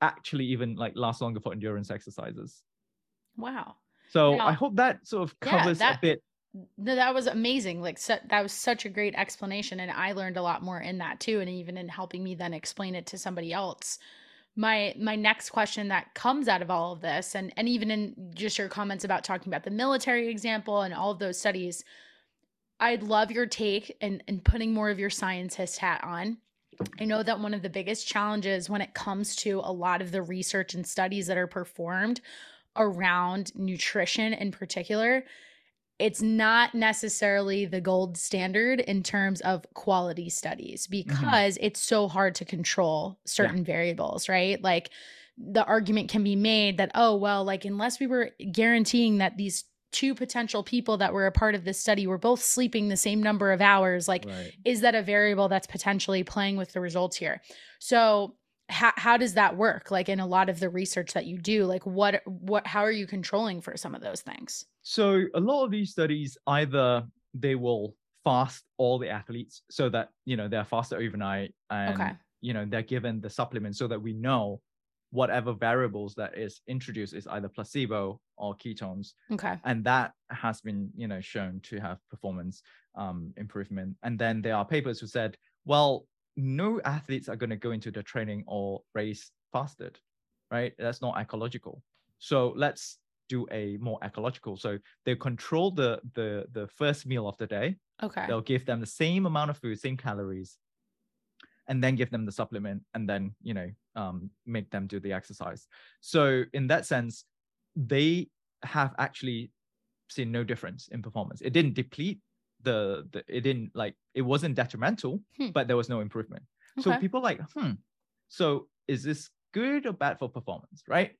actually even like last longer for endurance exercises Wow. so Now- i hope that sort of Yeah, covers that- a bit no, that was amazing. Like so, that was such a great explanation, and I learned a lot more in that too, and even in helping me then explain it to somebody else. My my next question that comes out of all of this, and and even in just your comments about talking about the military example and all of those studies, I'd love your take and and putting more of your scientist hat on. I know that one of the biggest challenges when it comes to a lot of the research and studies that are performed around nutrition in particular it's not necessarily the gold standard in terms of quality studies mm-hmm. because mm-hmm. it's so hard to control certain yeah. variables, right? Like the argument can be made that, oh, well, like unless we were guaranteeing that these two potential people that were a part of this study were both sleeping the same number of hours, like, right. is that a variable that's potentially playing with the results here? So, how, how does that work like in a lot of the research that you do like what what how are you controlling for some of those things so a lot of these studies either they will fast all the athletes so that you know they're faster overnight and okay. you know they're given the supplement so that we know whatever variables that is introduced is either placebo or ketones okay and that has been you know shown to have performance um, improvement and then there are papers who said well no athletes are going to go into the training or race fasted right that's not ecological so let's do a more ecological. So they control the the the first meal of the day. Okay. They'll give them the same amount of food, same calories, and then give them the supplement, and then you know um, make them do the exercise. So in that sense, they have actually seen no difference in performance. It didn't deplete the, the it didn't like it wasn't detrimental, hmm. but there was no improvement. Okay. So people like, hmm, so is this good or bad for performance, right?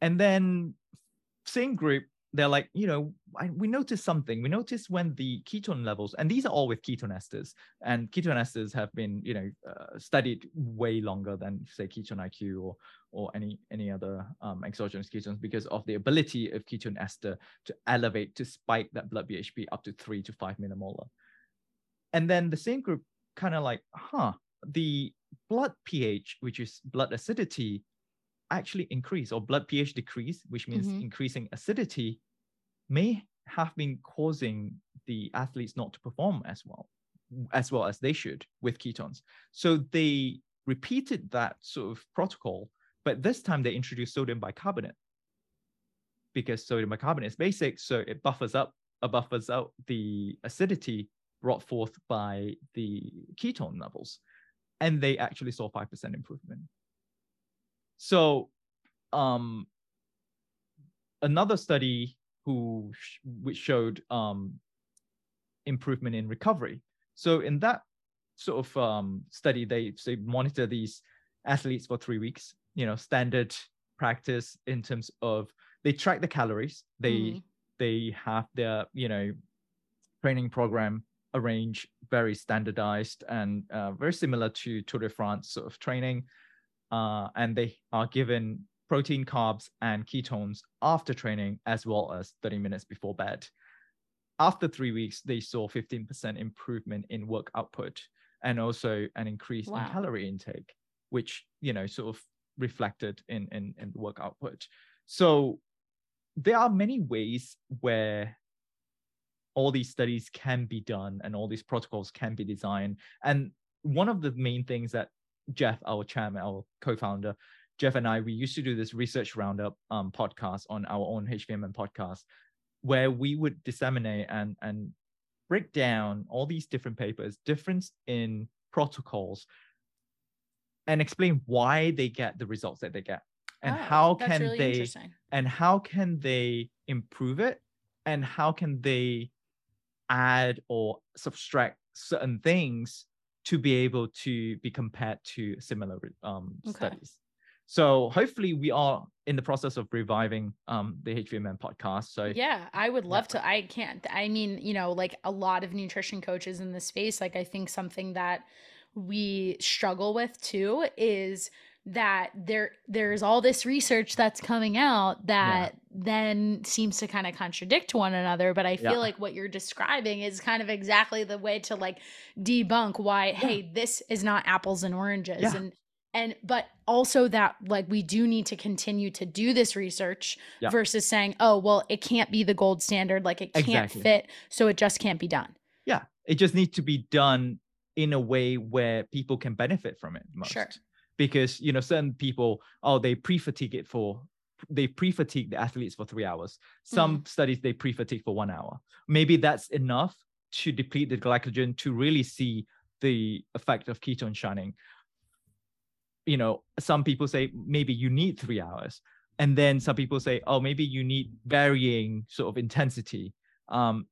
And then same group, they're like, you know, I, we noticed something. We noticed when the ketone levels, and these are all with ketone esters, and ketone esters have been, you know, uh, studied way longer than say ketone IQ or or any any other um, exogenous ketones because of the ability of ketone ester to elevate to spike that blood BHB up to three to five millimolar. And then the same group kind of like, huh, the blood pH, which is blood acidity, actually increase or blood pH decrease, which means mm-hmm. increasing acidity, may have been causing the athletes not to perform as well as well as they should with ketones. So they repeated that sort of protocol, but this time they introduced sodium bicarbonate because sodium bicarbonate is basic, so it buffers up, uh, buffers out the acidity brought forth by the ketone levels, and they actually saw five percent improvement. So, um, another study who which showed um, improvement in recovery. So in that sort of um, study, they they monitor these athletes for three weeks. You know, standard practice in terms of they track the calories. They mm-hmm. they have their you know training program arranged very standardized and uh, very similar to Tour de France sort of training uh, and they are given protein, carbs, and ketones after training as well as 30 minutes before bed. After three weeks, they saw 15% improvement in work output and also an increase wow. in calorie intake, which you know sort of reflected in, in in work output. So there are many ways where all these studies can be done and all these protocols can be designed. And one of the main things that Jeff, our chairman, our co-founder, Jeff and I, we used to do this research roundup um, podcast on our own HVMN podcast, where we would disseminate and and break down all these different papers, difference in protocols, and explain why they get the results that they get, and oh, how can really they and how can they improve it, and how can they add or subtract certain things to be able to be compared to similar um, okay. studies. So hopefully we are in the process of reviving um, the HVMN podcast. So yeah, I would love yeah. to. I can't. I mean, you know, like a lot of nutrition coaches in the space, like I think something that we struggle with too is that there there's all this research that's coming out that yeah. then seems to kind of contradict one another but i feel yeah. like what you're describing is kind of exactly the way to like debunk why yeah. hey this is not apples and oranges and and but also that like we do need to continue to do this research versus saying oh well it can't be the gold standard like it can't Exactly. fit so it just can't be done yeah it just needs to be done in a way where people can benefit from it most Sure. Because you know certain people oh they pre-fatigue it for they pre-fatigue the athletes for three hours. Some Mm-hmm. studies they pre-fatigue for one hour. Maybe that's enough to deplete the glycogen to really see the effect of ketone shining. You know some people say maybe you need three hours and then some people say oh maybe you need varying sort of intensity. Um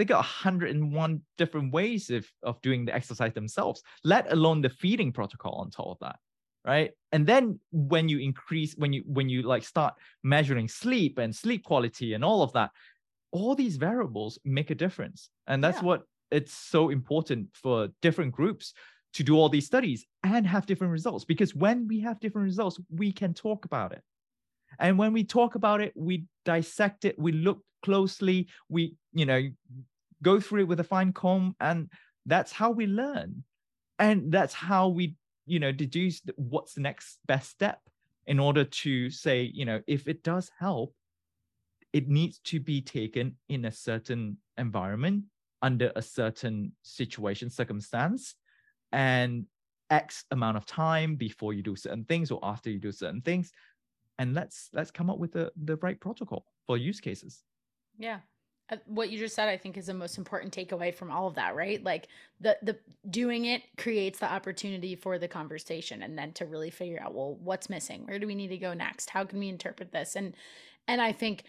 they got 101 different ways of, of doing the exercise themselves let alone the feeding protocol on top of that right? And then when you increase when you when you like start measuring sleep and sleep quality and all of that all these variables make a difference. And that's Yeah. what it's so important for different groups to do all these studies and have different results because when we have different results we can talk about it. And when we talk about it we dissect it we look closely we you know go through it with a fine comb and that's how we learn. And that's how we you know deduce what's the next best step in order to say you know if it does help it needs to be taken in a certain environment under a certain situation circumstance and x amount of time before you do certain things or after you do certain things. And let's let's come up with the the right protocol for use cases. Yeah. Uh, What you just said, I think, is the most important takeaway from all of that, right? Like the the doing it creates the opportunity for the conversation, and then to really figure out, well, what's missing? Where do we need to go next? How can we interpret this? And and I think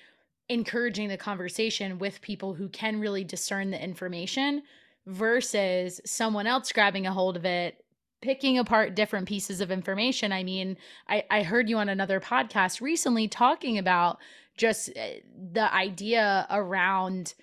encouraging the conversation with people who can really discern the information versus someone else grabbing a hold of it picking apart different pieces of information. I mean i, I heard you on another podcast recently talking about just uh, the idea around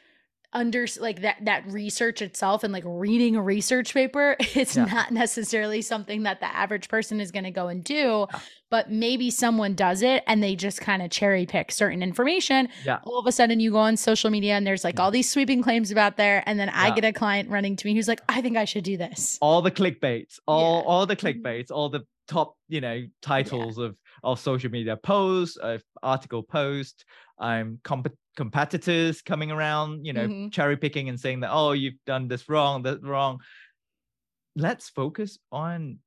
under like that that research itself and like reading a research paper it's Yeah. not necessarily something that the average person is going to go and do Yeah. but maybe someone does it and they just kind of cherry pick certain information Yeah. all of a sudden you go on social media and there's like all these sweeping claims about there and then i get a client running to me who's like i think i should do this all the clickbaits all all the Mhm. clickbaits all the top you know titles of of social media posts of article post um comp- competitors coming around you know Mhm. cherry picking and saying that oh you've done this wrong that wrong. Let's focus on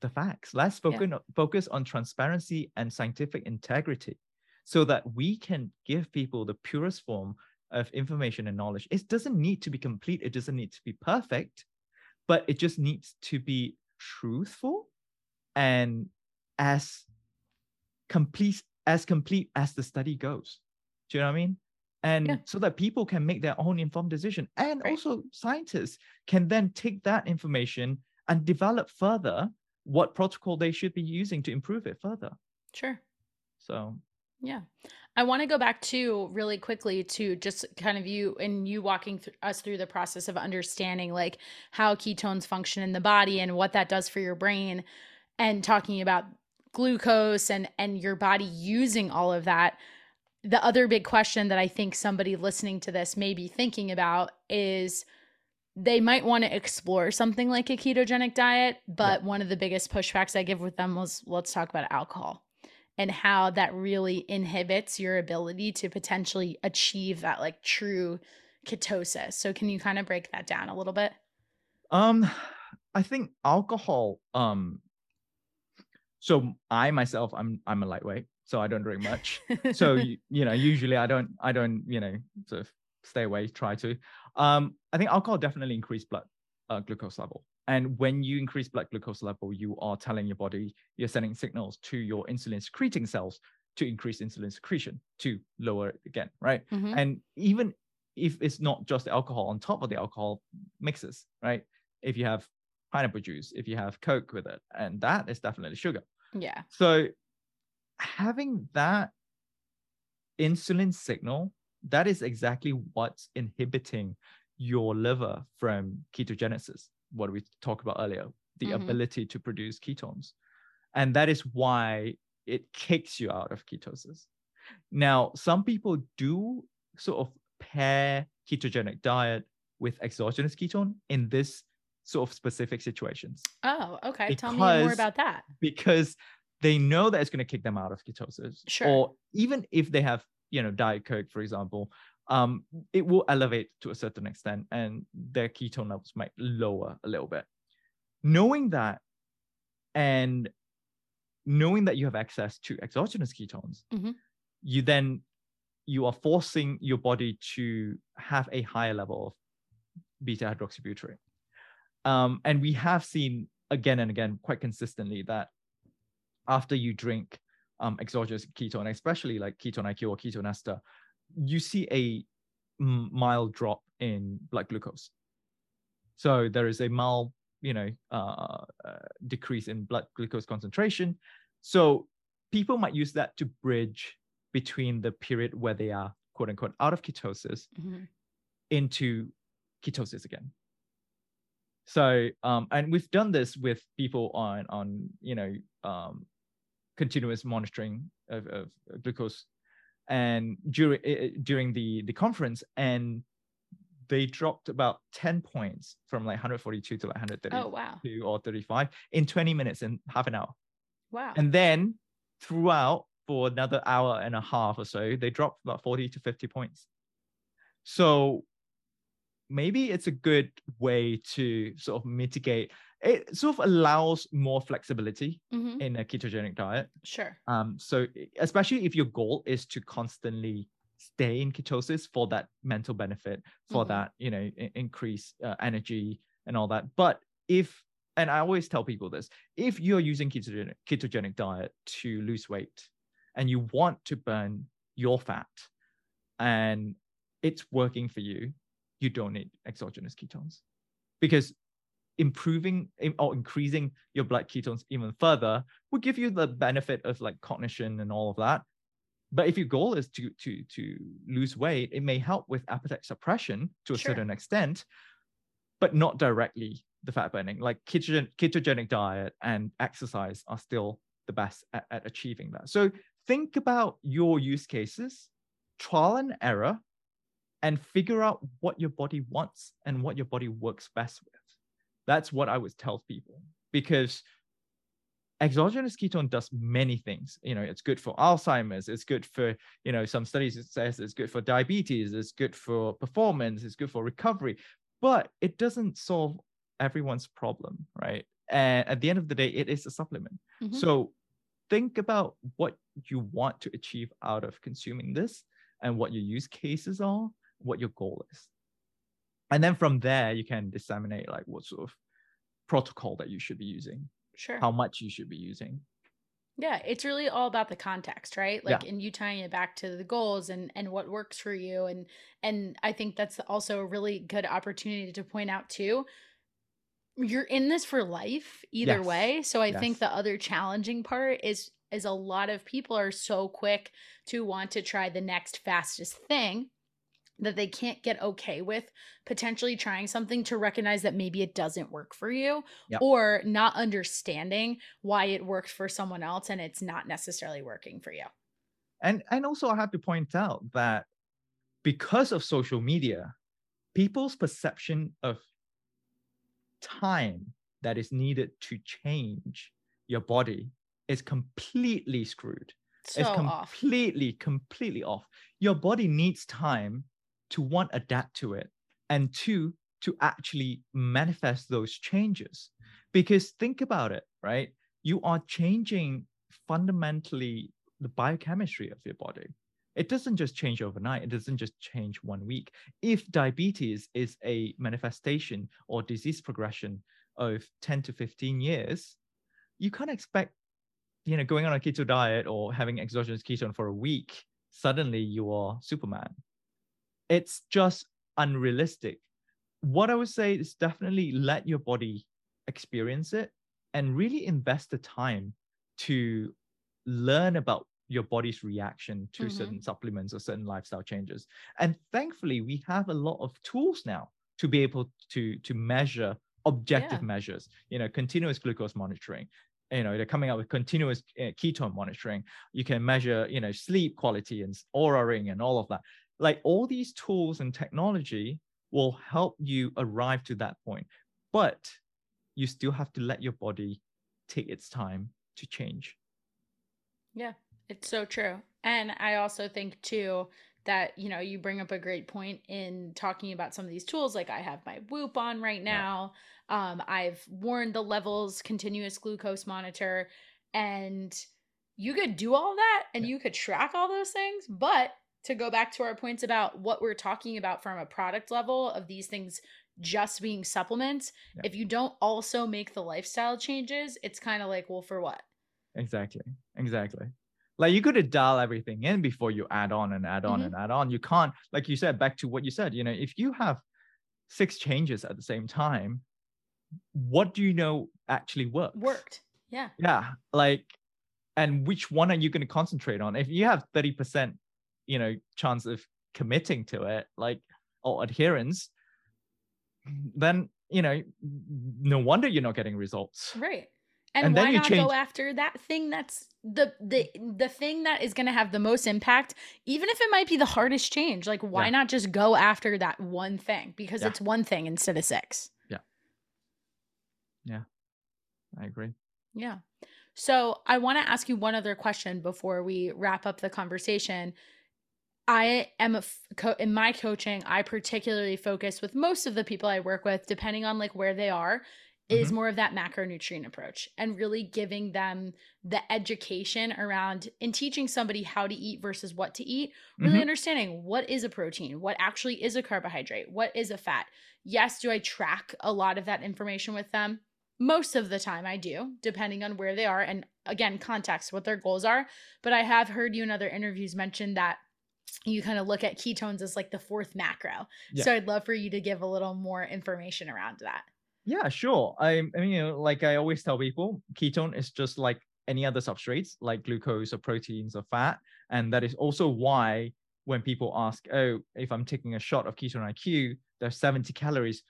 the facts. Let's focus on, focus on transparency and scientific integrity so that we can give people the purest form of information and knowledge. It doesn't need to be complete. It doesn't need to be perfect but it just needs to be truthful and as complete as complete as the study goes do you know what i mean and Yeah. so that people can make their own informed decision and Right. also scientists can then take that information and develop further what protocol they should be using to improve it further sure so Yeah. I want to go back to really quickly to just kind of you and you walking th- us through the process of understanding like how ketones function in the body and what that does for your brain and talking about glucose and and your body using all of that. The other big question that I think somebody listening to this may be thinking about is they might want to explore something like a ketogenic diet, but one of the biggest pushbacks I give with them was let's talk about alcohol and how that really inhibits your ability to potentially achieve that like true ketosis. So can you kind of break that down a little bit? Um, I think alcohol. Um, so I myself, I'm I'm a lightweight, so I don't drink much. so you, you know, usually I don't I don't you know sort of stay away, try to. Um, I think alcohol definitely increase blood uh, glucose level, and when you increase blood glucose level, you are telling your body you're sending signals to your insulin secreting cells to increase insulin secretion to lower it again, right? Mhm. and even if it's not just the alcohol on top of the alcohol mixes right if you have pineapple juice if you have coke with it and that is definitely sugar Yeah. so having that insulin signal that is exactly what's inhibiting your liver from ketogenesis what we talked about earlier the Mhm. ability to produce ketones and that is why it kicks you out of ketosis now some people do sort of pair ketogenic diet with exogenous ketone in this sort of specific situations Oh, okay. Tell me more about that. because they know that it's going to kick them out of ketosis. Sure. Or even if they have, you know, Diet Coke, for example, um, it will elevate to a certain extent and their ketone levels might lower a little bit. Knowing that and knowing that you have access to exogenous ketones, Mhm. you then you are forcing your body to have a higher level of beta hydroxybutyrate. Um, and we have seen again and again quite consistently that after you drink um, exogenous ketone, especially like ketone IQ or ketone ester, you see a mild drop in blood glucose. So there is a mild, you know, uh, uh, decrease in blood glucose concentration. So people might use that to bridge between the period where they are quote unquote out of ketosis Mhm. into ketosis again. So um, and we've done this with people on on you know um, continuous monitoring of, of glucose, and during uh, during the the conference, and they dropped about ten points from like 142 to like 132 Oh, wow. or 35 in 20 minutes in half an hour. Wow. And then throughout for another hour and a half or so, they dropped about 40 to 50 points. So maybe it's a good way to sort of mitigate. It sort of allows more flexibility Mhm. in a ketogenic diet. Sure. Um, so especially if your goal is to constantly stay in ketosis for that mental benefit, for Mhm. that you know i- increase uh, energy and all that. But if and I always tell people this: if you're using ketogenic ketogenic diet to lose weight, and you want to burn your fat, and it's working for you, you don't need exogenous ketones, because improving or increasing your blood ketones even further would give you the benefit of like cognition and all of that. But if your goal is to to to lose weight, it may help with appetite suppression to a Sure. certain extent, but not directly the fat burning. Like ketogen, ketogenic diet and exercise are still the best at, at achieving that. So think about your use cases, trial and error, and figure out what your body wants and what your body works best with. That's what I would tell people because exogenous ketone does many things. You know, it's good for Alzheimer's. It's good for, you know, some studies it says it's good for diabetes. It's good for performance. It's good for recovery, but it doesn't solve everyone's problem, right? And at the end of the day, it is a supplement. Mhm. So think about what you want to achieve out of consuming this and what your use cases are, what your goal is. And then from there, you can disseminate like what sort of protocol that you should be using, Sure. how much you should be using. Yeah, it's really all about the context, right? Yeah. Like and you tying it back to the goals and and what works for you and and I think that's also a really good opportunity to point out too. You're in this for life either Yes. way. So I think the other challenging part is is a lot of people are so quick to want to try the next fastest thing that they can't get okay with potentially trying something to recognize that maybe it doesn't work for you Yep. or not understanding why it worked for someone else and it's not necessarily working for you. And and also I have to point out that because of social media, people's perception of time that is needed to change your body is completely screwed. So it's off. completely, completely off. Your body needs time to one, adapt to it, and two, to actually manifest those changes. Because think about it, right? You are changing fundamentally the biochemistry of your body. It doesn't just change overnight, it doesn't just change one week. If diabetes is a manifestation or disease progression of 10 to 15 years, you can't expect you know, going on a keto diet or having exogenous ketone for a week, suddenly you are Superman. It's just unrealistic. What I would say is definitely let your body experience it and really invest the time to learn about your body's reaction to Mhm. certain supplements or certain lifestyle changes. And thankfully, we have a lot of tools now to be able to to measure objective Yeah. measures. You know, continuous glucose monitoring, you know they're coming out with continuous uh, ketone monitoring you can measure you know sleep quality and Oura ring and all of that like all these tools and technology will help you arrive to that point but you still have to let your body take its time to change. Yeah, it's so true. And I also think too that, you know, you bring up a great point in talking about some of these tools. Like I have my Whoop on right now. Yeah. Um, I've worn the levels continuous glucose monitor and you could do all that and yeah. you could track all those things, but to go back to our points about what we're talking about from a product level of these things just being supplements, yeah. if you don't also make the lifestyle changes, it's kind of like, well, for what? Exactly. Exactly. Like you could dial everything in before you add on and add on mm-hmm. and add on. You can't, like you said, back to what you said, you know, if you have six changes at the same time, what do you know actually worked? Worked. Yeah. Yeah. Like, and which one are you going to concentrate on? If you have 30%, you know, chance of committing to it, like, or adherence, then you know no wonder you're not getting results. Right. And, and why not change- go after that thing that's the the the thing that is going to have the most impact even if it might be the hardest change? Like why yeah. not just go after that one thing? Because yeah. it's one thing instead of six. Yeah. Yeah. I agree. Yeah. So i want to ask you one other question before we wrap up the conversation I am a co- in my coaching, I particularly focus with most of the people I work with, depending on like where they are, is mm-hmm. more of that macronutrient approach and really giving them the education around in teaching somebody how to eat versus what to eat, really mm-hmm. understanding what is a protein, what actually is a carbohydrate, what is a fat. Yes, do I track a lot of that information with them? Most of the time I do, depending on where they are and again, context, what their goals are. But I have heard you in other interviews mention that you kind of look at ketones as like the fourth macro. Yeah. So I'd love for you to give a little more information around that. Yeah, sure. I, I mean, you know, like I always tell people, ketone is just like any other substrates, like glucose or proteins or fat. And that is also why when people ask, oh, if I'm taking a shot of ketone IQ, there's 70 calories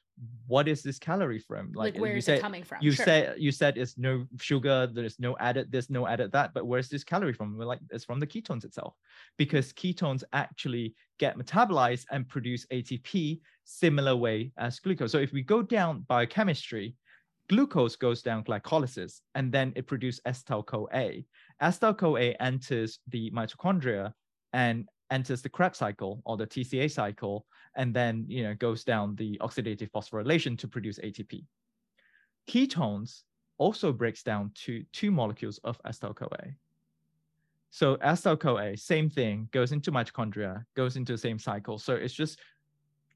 what is this calorie from? Like, like where is said, it coming from? You sure. said you said it's no sugar, there's no added this, no added that, but where's this calorie from? We're like it's from the ketones itself, because ketones actually get metabolized and produce ATP similar way as glucose. So if we go down biochemistry, glucose goes down glycolysis and then it produces acetyl CoA. Acetyl CoA enters the mitochondria and enters the Krebs cycle or the TCA cycle, and then you know goes down the oxidative phosphorylation to produce ATP. Ketones also breaks down to two molecules of acetyl-CoA. So acetyl-CoA, same thing, goes into mitochondria, goes into the same cycle. So it's just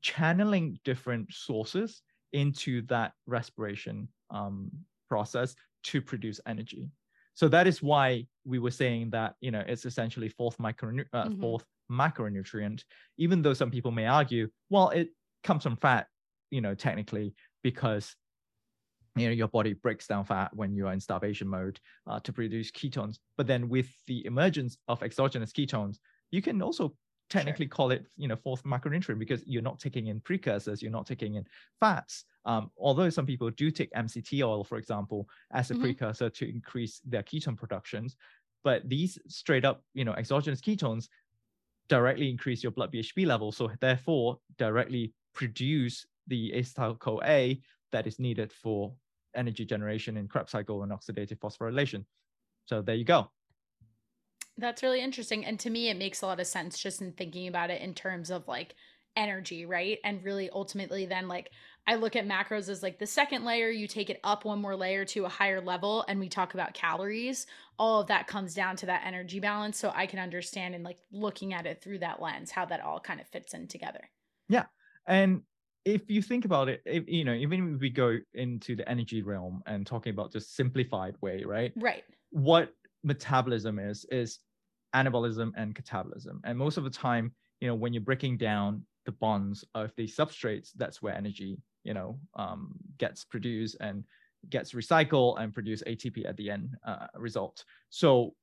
channeling different sources into that respiration um, process to produce energy. So that is why we were saying that you know it's essentially fourth micro uh, mm-hmm. fourth macronutrient, even though some people may argue, well, it comes from fat, you know, technically because you know your body breaks down fat when you are in starvation mode uh, to produce ketones. But then with the emergence of exogenous ketones, you can also technically sure. call it you know fourth macronutrient because you're not taking in precursors you're not taking in fats um, although some people do take mct oil for example as a mm-hmm. precursor to increase their ketone productions but these straight up you know exogenous ketones directly increase your blood BHB level. So therefore, directly produce the acetyl CoA that is needed for energy generation in Krebs cycle and oxidative phosphorylation. So there you go. That's really interesting. And to me, it makes a lot of sense just in thinking about it in terms of like energy, right? And really ultimately then like I look at macros as like the second layer, you take it up one more layer to a higher level and we talk about calories. All of that comes down to that energy balance so I can understand and like looking at it through that lens how that all kind of fits in together. Yeah. And if you think about it, if, you know, even if we go into the energy realm and talking about just simplified way, right? Right. What metabolism is is anabolism and catabolism. And most of the time, you know, when you're breaking down the bonds of the substrates, that's where energy, you know, um, gets produced and gets recycled and produce ATP at the end uh, result. So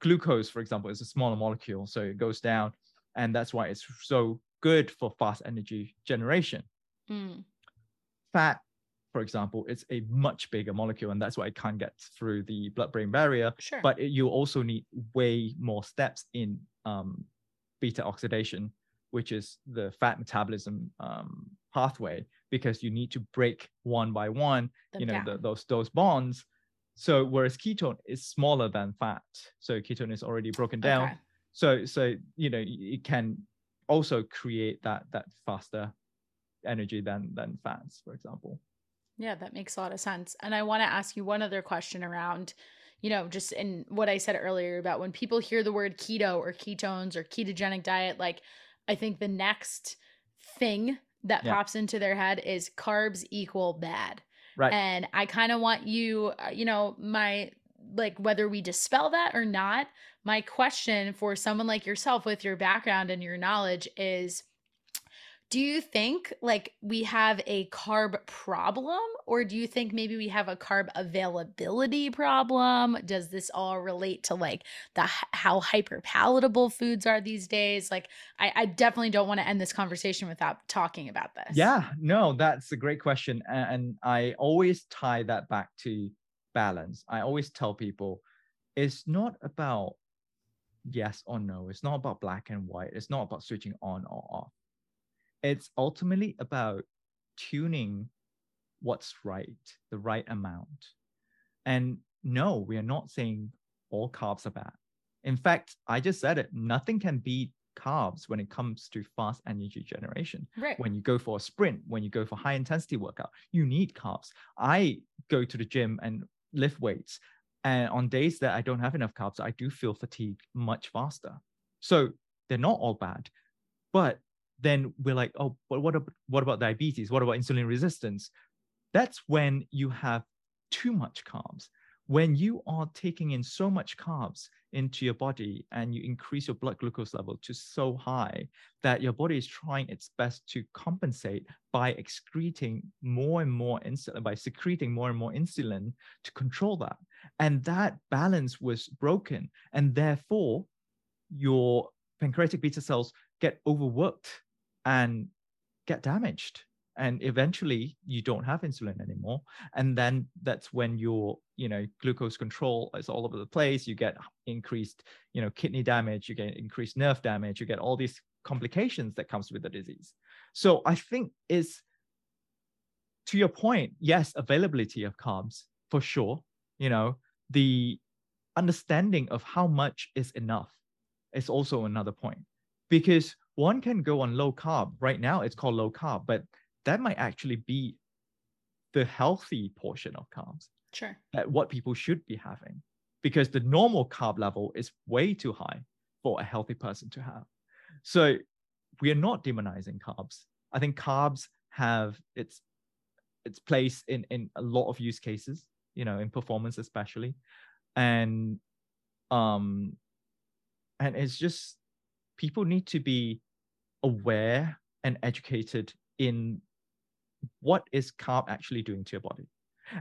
glucose, for example, is a smaller molecule, so it goes down, and that's why it's so good for fast energy generation. Mm. Fat, for example, it's a much bigger molecule, and that's why it can't get through the blood-brain barrier. Sure. But it, you also need way more steps in um, beta oxidation which is the fat metabolism um, pathway because you need to break one by one you know the, those those bonds so whereas ketone is smaller than fat so ketone is already broken down Okay. so so you know it can also create that that faster energy than than fats for example Yeah, that makes a lot of sense. And I want to ask you one other question around, you know, just in what I said earlier about when people hear the word keto or ketones or ketogenic diet, like I think the next thing that Yeah. pops into their head is carbs equal bad. right And I kind of want you, uh, you know, my like whether we dispel that or not, my question for someone like yourself with your background and your knowledge is do you think like we have a carb problem or do you think maybe we have a carb availability problem? Does this all relate to like the how hyper palatable foods are these days? Like I, I definitely don't want to end this conversation without talking about this. Yeah, no, that's a great question. And I always tie that back to balance. I always tell people it's not about yes or no, it's not about black and white, it's not about switching on or off. It's ultimately about tuning what's right, the right amount. And no, we are not saying all carbs are bad. In fact, I just said it nothing can beat carbs when it comes to fast energy generation Right. when you go for a sprint, when you go for high intensity workout, you need carbs. I go to the gym and lift weights. And on days that I don't have enough carbs, I do feel fatigued much faster. So they're not all bad. But then we're like, oh, but what, what about diabetes? What about insulin resistance? That's when you have too much carbs. When you are taking in so much carbs into your body and you increase your blood glucose level to so high that your body is trying its best to compensate by excreting more and more insulin, by secreting more and more insulin to control that. And that balance was broken. And therefore, your pancreatic beta cells get overworked and get damaged. And eventually you don't have insulin anymore. And then that's when your, you know, glucose control is all over the place. You get increased, you know, kidney damage, you get increased nerve damage, you get all these complications that comes with the disease. So I think is to your point, yes, availability of carbs for sure. You know, the understanding of how much is enough is also another point because one can go on low carb right now it's called low carb but that might actually be the healthy portion of carbs Sure. at what people should be having because the normal carb level is way too high for a healthy person to have. So we are not demonizing carbs. I think carbs have its its place in in a lot of use cases, you know, in performance especially. And um and it's just people need to be aware and educated in what is carb actually doing to your body.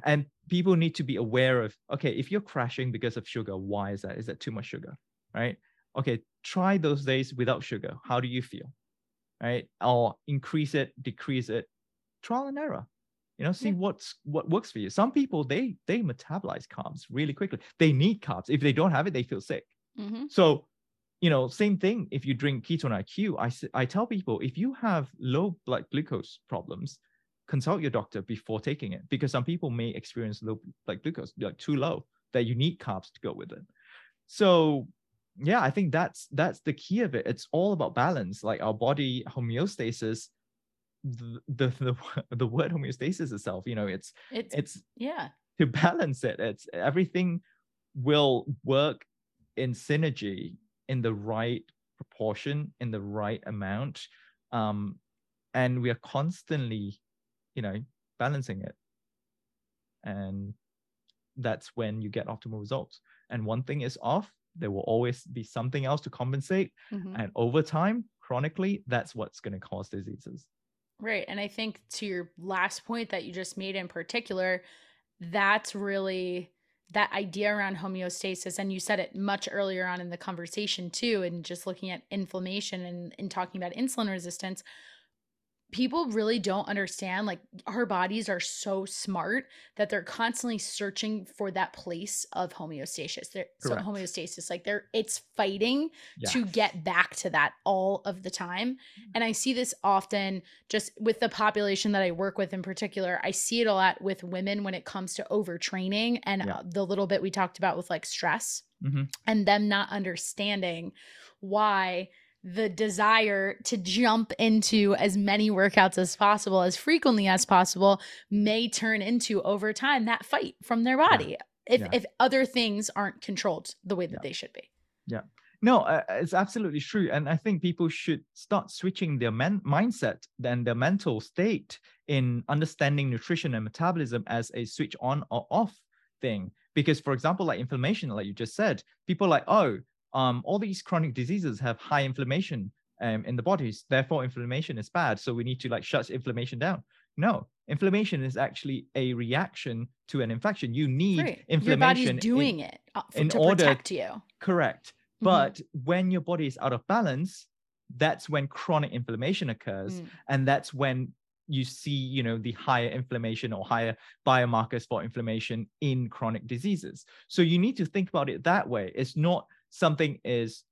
And people need to be aware of okay if you're crashing because of sugar why is that? Is that too much sugar right? Okay try those days without sugar. How do you feel right? Or increase it decrease it. Trial and error. You know see Yeah. what's what works for you. Some people they they metabolize carbs really quickly. They need carbs. If they don't have it they feel sick. Mm-hmm. so, you know, same thing if you drink ketone IQ. I, I tell people if you have low blood glucose problems, consult your doctor before taking it because some people may experience low blood glucose, like too low, that you need carbs to go with it. So, yeah, I think that's that's the key of it. It's all about balance, like our body homeostasis. The the the, the word homeostasis itself, you know, it's It's, it's yeah. to balance it. It's everything will work in synergy in the right proportion, in the right amount. Um, and we are constantly, you know, balancing it. And that's when you get optimal results. And one thing is off, there will always be something else to compensate. Mhm. And over time, chronically, that's what's going to cause diseases. Right. And I think to your last point that you just made in particular, that's really that idea around homeostasis. And you said it much earlier on in the conversation too, and just looking at inflammation and, and talking about insulin resistance. People really don't understand like our bodies are so smart that they're constantly searching for that place of homeostasis. They're so homeostasis like they're it's fighting to get back to that all of the time. And i see this often just with the population that i work with in particular i see it a lot with women when it comes to overtraining and Yeah. uh, the little bit we talked about with like stress Mhm. and them not understanding why the desire to jump into as many workouts as possible as frequently as possible may turn into over time that fight from their body if Yeah. if other things aren't controlled the way that Yeah. they should be Yeah. No, uh, it's absolutely true, and I think people should start switching their men- mindset and their mental state in understanding nutrition and metabolism as a switch on or off thing. Because, for example, like inflammation, like you just said, people are like, oh, um, all these chronic diseases have high inflammation um, in the bodies, therefore inflammation is bad, so we need to like shut inflammation down. No, inflammation is actually a reaction to an infection. You need right inflammation. your body's in- doing it uh, in to order- protect you Correct. Mhm. But when your body is out of balance, that's when chronic inflammation occurs. Mm. And that's when you see, you know, the higher inflammation or higher biomarkers for inflammation in chronic diseases. So you need to think about it that way. It's not something is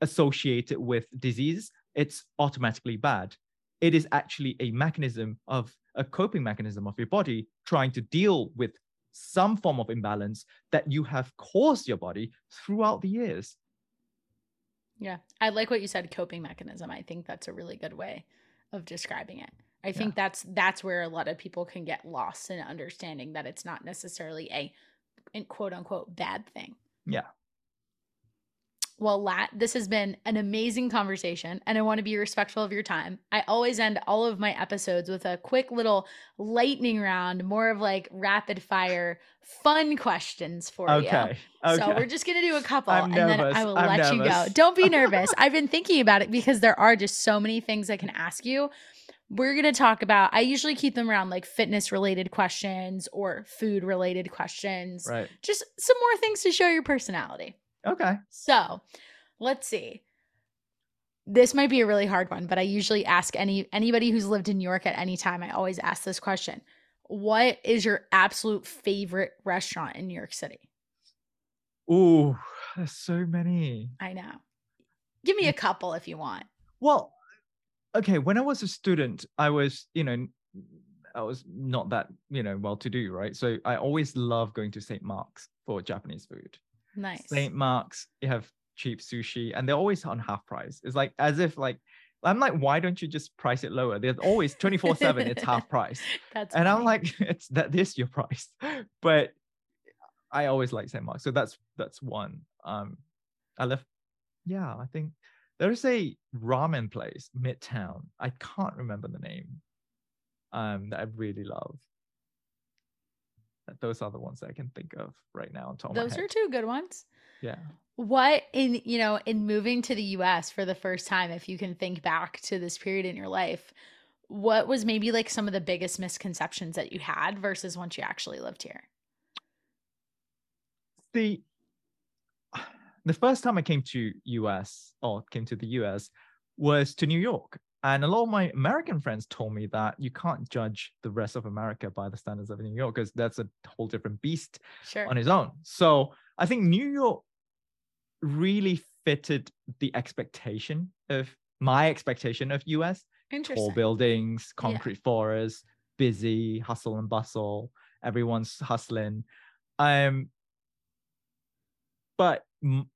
associated with disease, it's automatically bad. It is actually a mechanism of a coping mechanism of your body trying to deal with some form of imbalance that you have caused your body throughout the years. Yeah. I like what you said coping mechanism. I think that's a really good way of describing it. I think that's that's where a lot of people can get lost in understanding that it's not necessarily a in quote unquote bad thing. Yeah. Well, Latt, this has been an amazing conversation, and I want to be respectful of your time. I always end all of my episodes with a quick little lightning round, more of like rapid fire, fun questions for you. Okay. Okay. So we're just gonna do a couple, I'm and then. I will I'm let you go. Don't be nervous. I've been thinking about it because there are just so many things I can ask you. We're gonna talk about. I usually keep them around like fitness related questions or food related questions. right. Just some more things to show your personality. Okay. So, let's see. This might be a really hard one, but I usually ask any anybody who's lived in New York at any time. I always ask this question: What is your absolute favorite restaurant in New York City? Ooh, there's so many. I know. Give me a couple if you want. Well, okay. When I was a student, I was, you know, I was not that, you know, well to do, right? So I always love going to St. Mark's for Japanese food. Nice. St. Mark's, you have cheap sushi and they're always on half price. It's like as if like I'm like, why don't you just price it lower? There's always 24-7, it's half price. That's And I'm like, it's that this your price. But I always like St. Mark's. So that's that's one. Um I left yeah, I think there's a ramen place, Midtown. I can't remember the name. Um, that I really love. Th- Those are the ones that I can think of right now those are two good ones. yeah. What in you know in moving to the U.S. for the first time, if you can think back to this period in your life, what was maybe like some of the biggest misconceptions that you had versus once you actually lived here? the the first time I came to US or came to the US was to New York. And a lot of my American friends told me that you can't judge the rest of America by the standards of New York because that's a whole different beast Sure. on its own. So I think New York really fitted the expectation of my expectation of US tall buildings, concrete forests, busy, hustle and bustle. Everyone's hustling. Um, but m-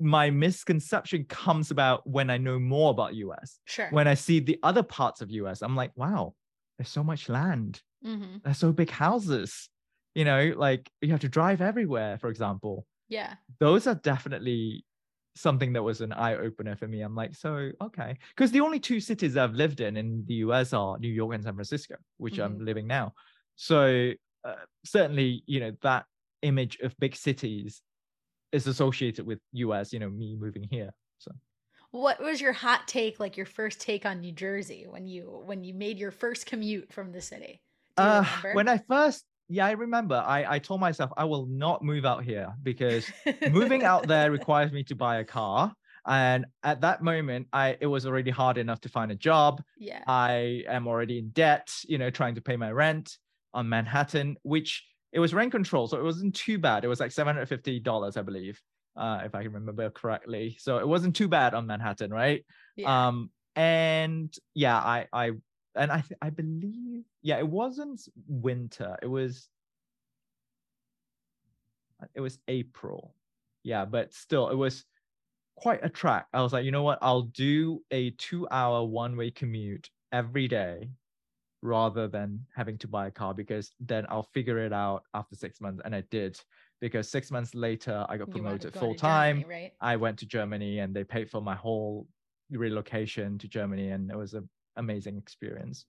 my misconception comes about when I know more about US. Sure. When I see the other parts of US, I'm like, wow, there's so much land. hmm There's so big houses. You know, like you have to drive everywhere, for example. Yeah. Those are definitely something that was an eye opener for me. I'm like, so okay, because the only two cities I've lived in in the US are New York and San Francisco, which I'm Mhm. living now. So uh, certainly, you know, that image of big cities is associated with US. You know, me moving here. So What was your hot take, like your first take on New Jersey when you when you made your first commute from the city? Uh, when I first, yeah, I remember. I I told myself I will not move out here because moving out there requires me to buy a car And at that moment, I it was already hard enough to find a job. Yeah. I am already in debt, you know, trying to pay my rent on Manhattan, which it was rent control, so it wasn't too bad. It was like seven hundred fifty dollars, I believe, uh, if I can remember correctly. So it wasn't too bad on Manhattan, right? yeah. Um, and yeah, I I and I I believe yeah, it wasn't winter. It was it was April. Yeah, but still, it was quite a track. I was like, you know what? I'll do a two-hour one-way commute every day rather than having to buy a car because then I'll figure it out after six months. And I did because six months later I got You wanted to promoted full time. Germany, right? I went to Germany and they paid for my whole relocation to Germany, and it was an amazing experience.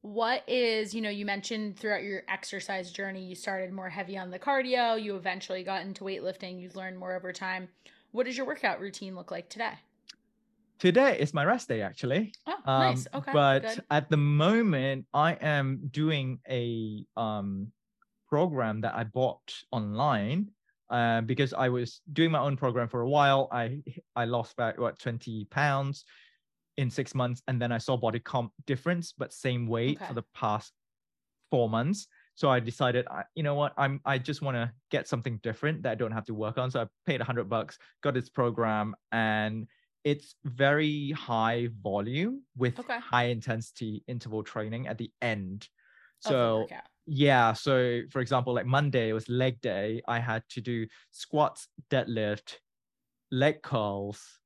What is, you know, you mentioned throughout your exercise journey, you started more heavy on the cardio, you eventually got into weightlifting, you've learned more over time. What does your workout routine look like today? Today is my rest day, actually. Oh, Um, nice. Okay. But good. at the moment, I am doing a um, program that I bought online uh, because I was doing my own program for a while. I I lost back what twenty pounds in six months, and then I saw body comp difference, but same weight Okay. for the past four months. So I decided, I, you know what, I'm I just want to get something different that I don't have to work on. So I paid a hundred bucks, got this program, and it's very high volume with Okay. high intensity interval training at the end. The So yeah, so for example, like Monday it was leg day. I had to do squats, deadlift, leg curls,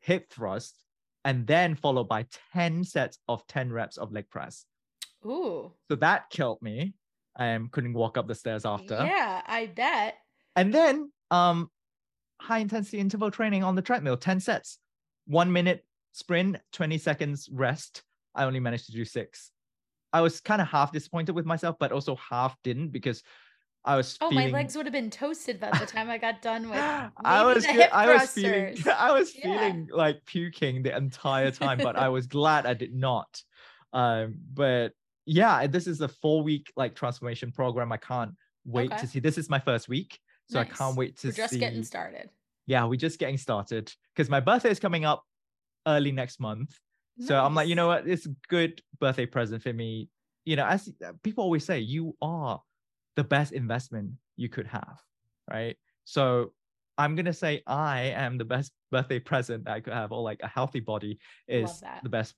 hip thrust, and then followed by 10 sets of 10 reps of leg press. Ooh. So that killed me. I um, couldn't walk up the stairs after. Yeah, I bet. And then um high intensity interval training on the treadmill, 10 sets, one minute sprint, 20 seconds rest. I only managed to do six. I was kind of half disappointed with myself, but also half didn't because I was Oh, feeling my legs would have been toasted by the time I got done with I was the fe- hip I was feeling. I was Yeah. feeling like puking the entire time, but I was glad I did not. Um, but yeah, this is a four week like transformation program. I can't wait Okay. to see. This is my first week, so I can't wait to We're just see. getting started. Yeah, we're just getting started because my birthday is coming up early next month. So I'm like, you know what? It's a good birthday present for me. You know, as uh, people always say, you are the best investment you could have, right? So I'm gonna say I am the best birthday present that I could have, or like a healthy body is the best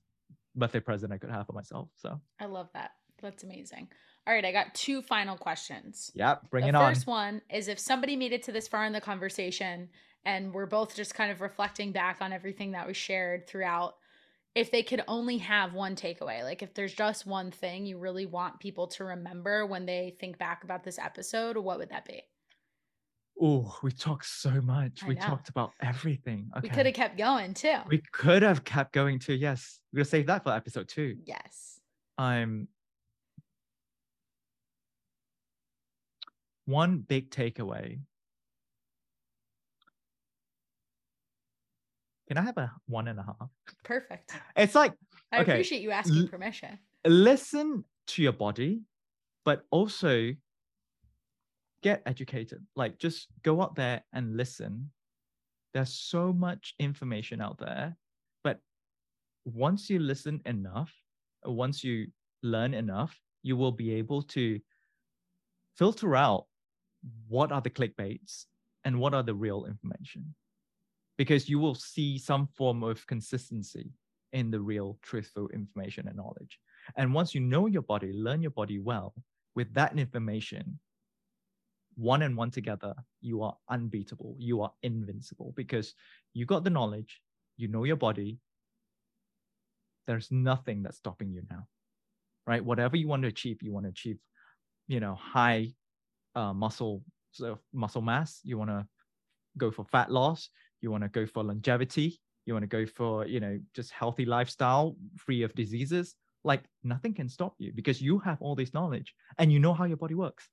birthday present I could have for myself. So I love that. That's amazing. All right, I got two final questions. yeah, bring the it on. The first one is if somebody made it to this far in the conversation and we're both just kind of reflecting back on everything that was shared throughout, if they could only have one takeaway, like if there's just one thing you really want people to remember when they think back about this episode, what would that be? Oh, we talked so much. I we know. talked about everything. Okay. We could have kept going too. we could have kept going too. yes. We're gonna save that for episode two. yes. I'm one big takeaway. Can I have a one and a half? Perfect. It's like I Okay, appreciate you asking permission. listen to your body, but also get educated. Like just go out there and listen. There's so much information out there, but once you listen enough, once you learn enough, you will be able to filter out what are the clickbaits and what are the real information. Because you will see some form of consistency in the real truthful information and knowledge. And once you know your body, learn your body well, with that information, one and one together, you are unbeatable. You are invincible because you got the knowledge, you know your body. There's nothing that's stopping you now, right? Whatever you want to achieve, you want to achieve, you know, high uh, muscle muscle mass. You want to go for fat loss. You want to go for longevity. You want to go for, you know, just healthy lifestyle, free of diseases. Like nothing can stop you because you have all this knowledge and you know how your body works.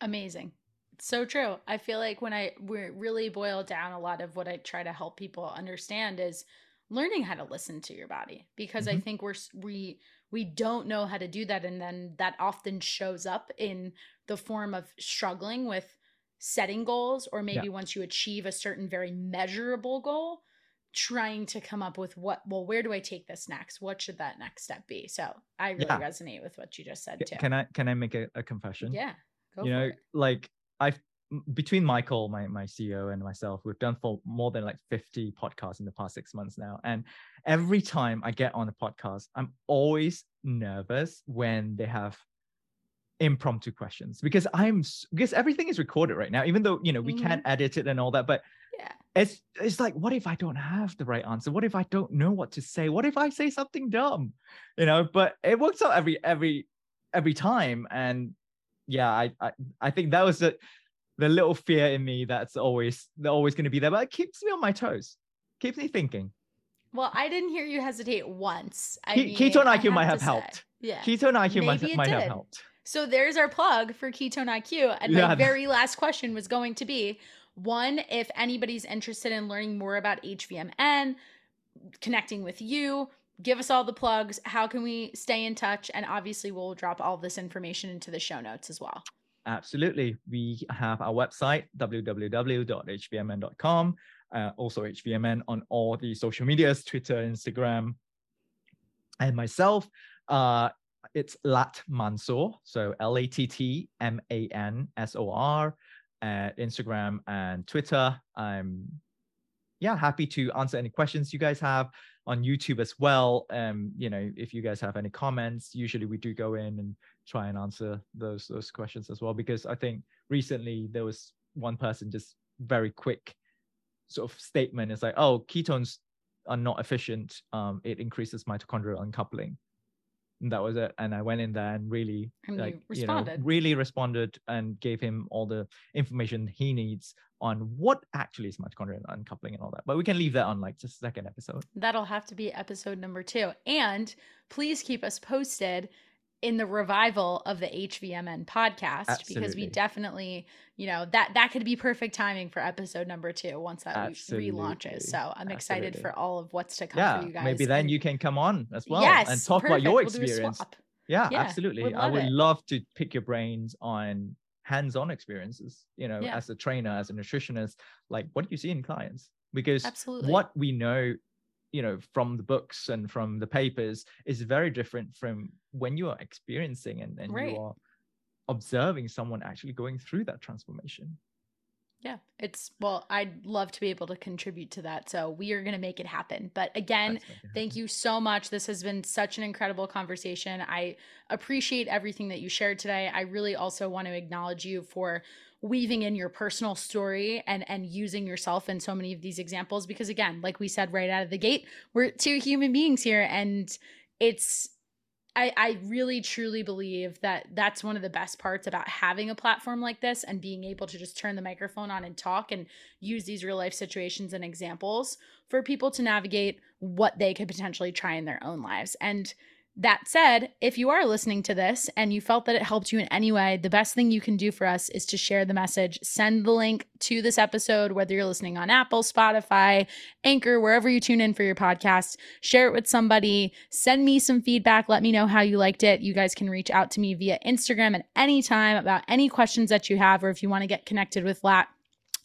Amazing. So true. I feel like when I really boil down a lot of what I try to help people understand is learning how to listen to your body because I Mhm. think we're we we don't know how to do that and then that often shows up in the form of struggling with setting goals or maybe yeah. once you achieve a certain very measurable goal trying to come up with what well where do i take this next what should that next step be so i really yeah. resonate with what you just said too can i can i make a, a confession yeah you know it. like i've between michael my my ceo and myself we've done for more than like 50 podcasts in the past six months now. And every time i get on a podcast i'm always nervous when they have impromptu questions because i'm because everything is recorded right now even though you know we mm-hmm. can't edit it and all that but yeah. it's it's like what if i don't have the right answer? What if i don't know what to say? What if i say something dumb? You know but it works out every every every time. And yeah i i, I think that was the the little fear in me that's always they're always going to be there but it keeps me on my toes keeps me thinking well i didn't hear you hesitate once I Ke- mean, ketone iq have might have helped say. yeah ketone iq Maybe might, might have helped so there's our plug for Ketone IQ. And yeah. my very last question was going to be one, if anybody's interested in learning more about HVMN, connecting with you, give us all the plugs. How can we stay in touch? And obviously, we'll drop all this information into the show notes as well. Absolutely. We have our website, www.hvmn.com. Uh, also, HVMN on all the social medias Twitter, Instagram, and myself. Uh, it's Latt Mansor, so L A T T M A N S O R at Instagram and Twitter. I'm yeah happy to answer any questions you guys have on YouTube as well. Um, you know, if you guys have any comments, usually we do go in and try and answer those those questions as well because I think recently there was one person just very quick sort of statement. It's like, oh, ketones are not efficient. Um, it increases mitochondrial uncoupling. That was it. And i went in there and really and like you, you, know really responded and gave him all the information he needs on what actually is mitochondrial uncoupling and all that. But we can leave that on like just a second episode. That'll have to be episode number two. And please keep us posted in the revival of the HVMN podcast Absolutely. because we definitely, you know, that that could be perfect timing for episode number two once that Absolutely. relaunches. So I'm excited for all of what's to come yeah, for you guys. Maybe then and, you can come on as well yes, and talk perfect. about your experience. We'll yeah, yeah, absolutely. Would I would it. love to pick your brains on hands-on experiences, you know, yeah. as a trainer, as a nutritionist, like what do you see in clients? Because Absolutely. what we know you know from the books and from the papers is very different from when you are experiencing and, and right. you are observing someone actually going through that transformation yeah it's well i'd love to be able to contribute to that so we are going to make it happen. But again thank you so much. This has been such an incredible conversation. I appreciate everything that you shared today. I really also want to acknowledge you for weaving in your personal story and and using yourself in so many of these examples because again like we said right out of the gate we're two human beings here and it's I, I really truly believe that that's one of the best parts about having a platform like this and being able to just turn the microphone on and talk and use these real life situations and examples for people to navigate what they could potentially try in their own lives. And that said, if you are listening to this and you felt that it helped you in any way, the best thing you can do for us is to share the message. Send the link to this episode, whether you're listening on Apple, Spotify, Anchor, wherever you tune in for your podcast. Share it with somebody. Send me some feedback. Let me know how you liked it. You guys can reach out to me via Instagram at any time about any questions that you have, or if you want to get connected with Latt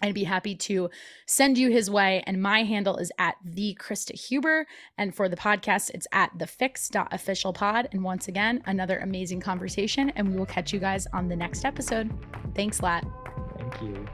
I'd be happy to send you his way. And my handle is at the Krysta Huber. And for the podcast, it's at the fyx.officialpod. And once again, another amazing conversation. And we will catch you guys on the next episode. Thanks, Latt. Thank you.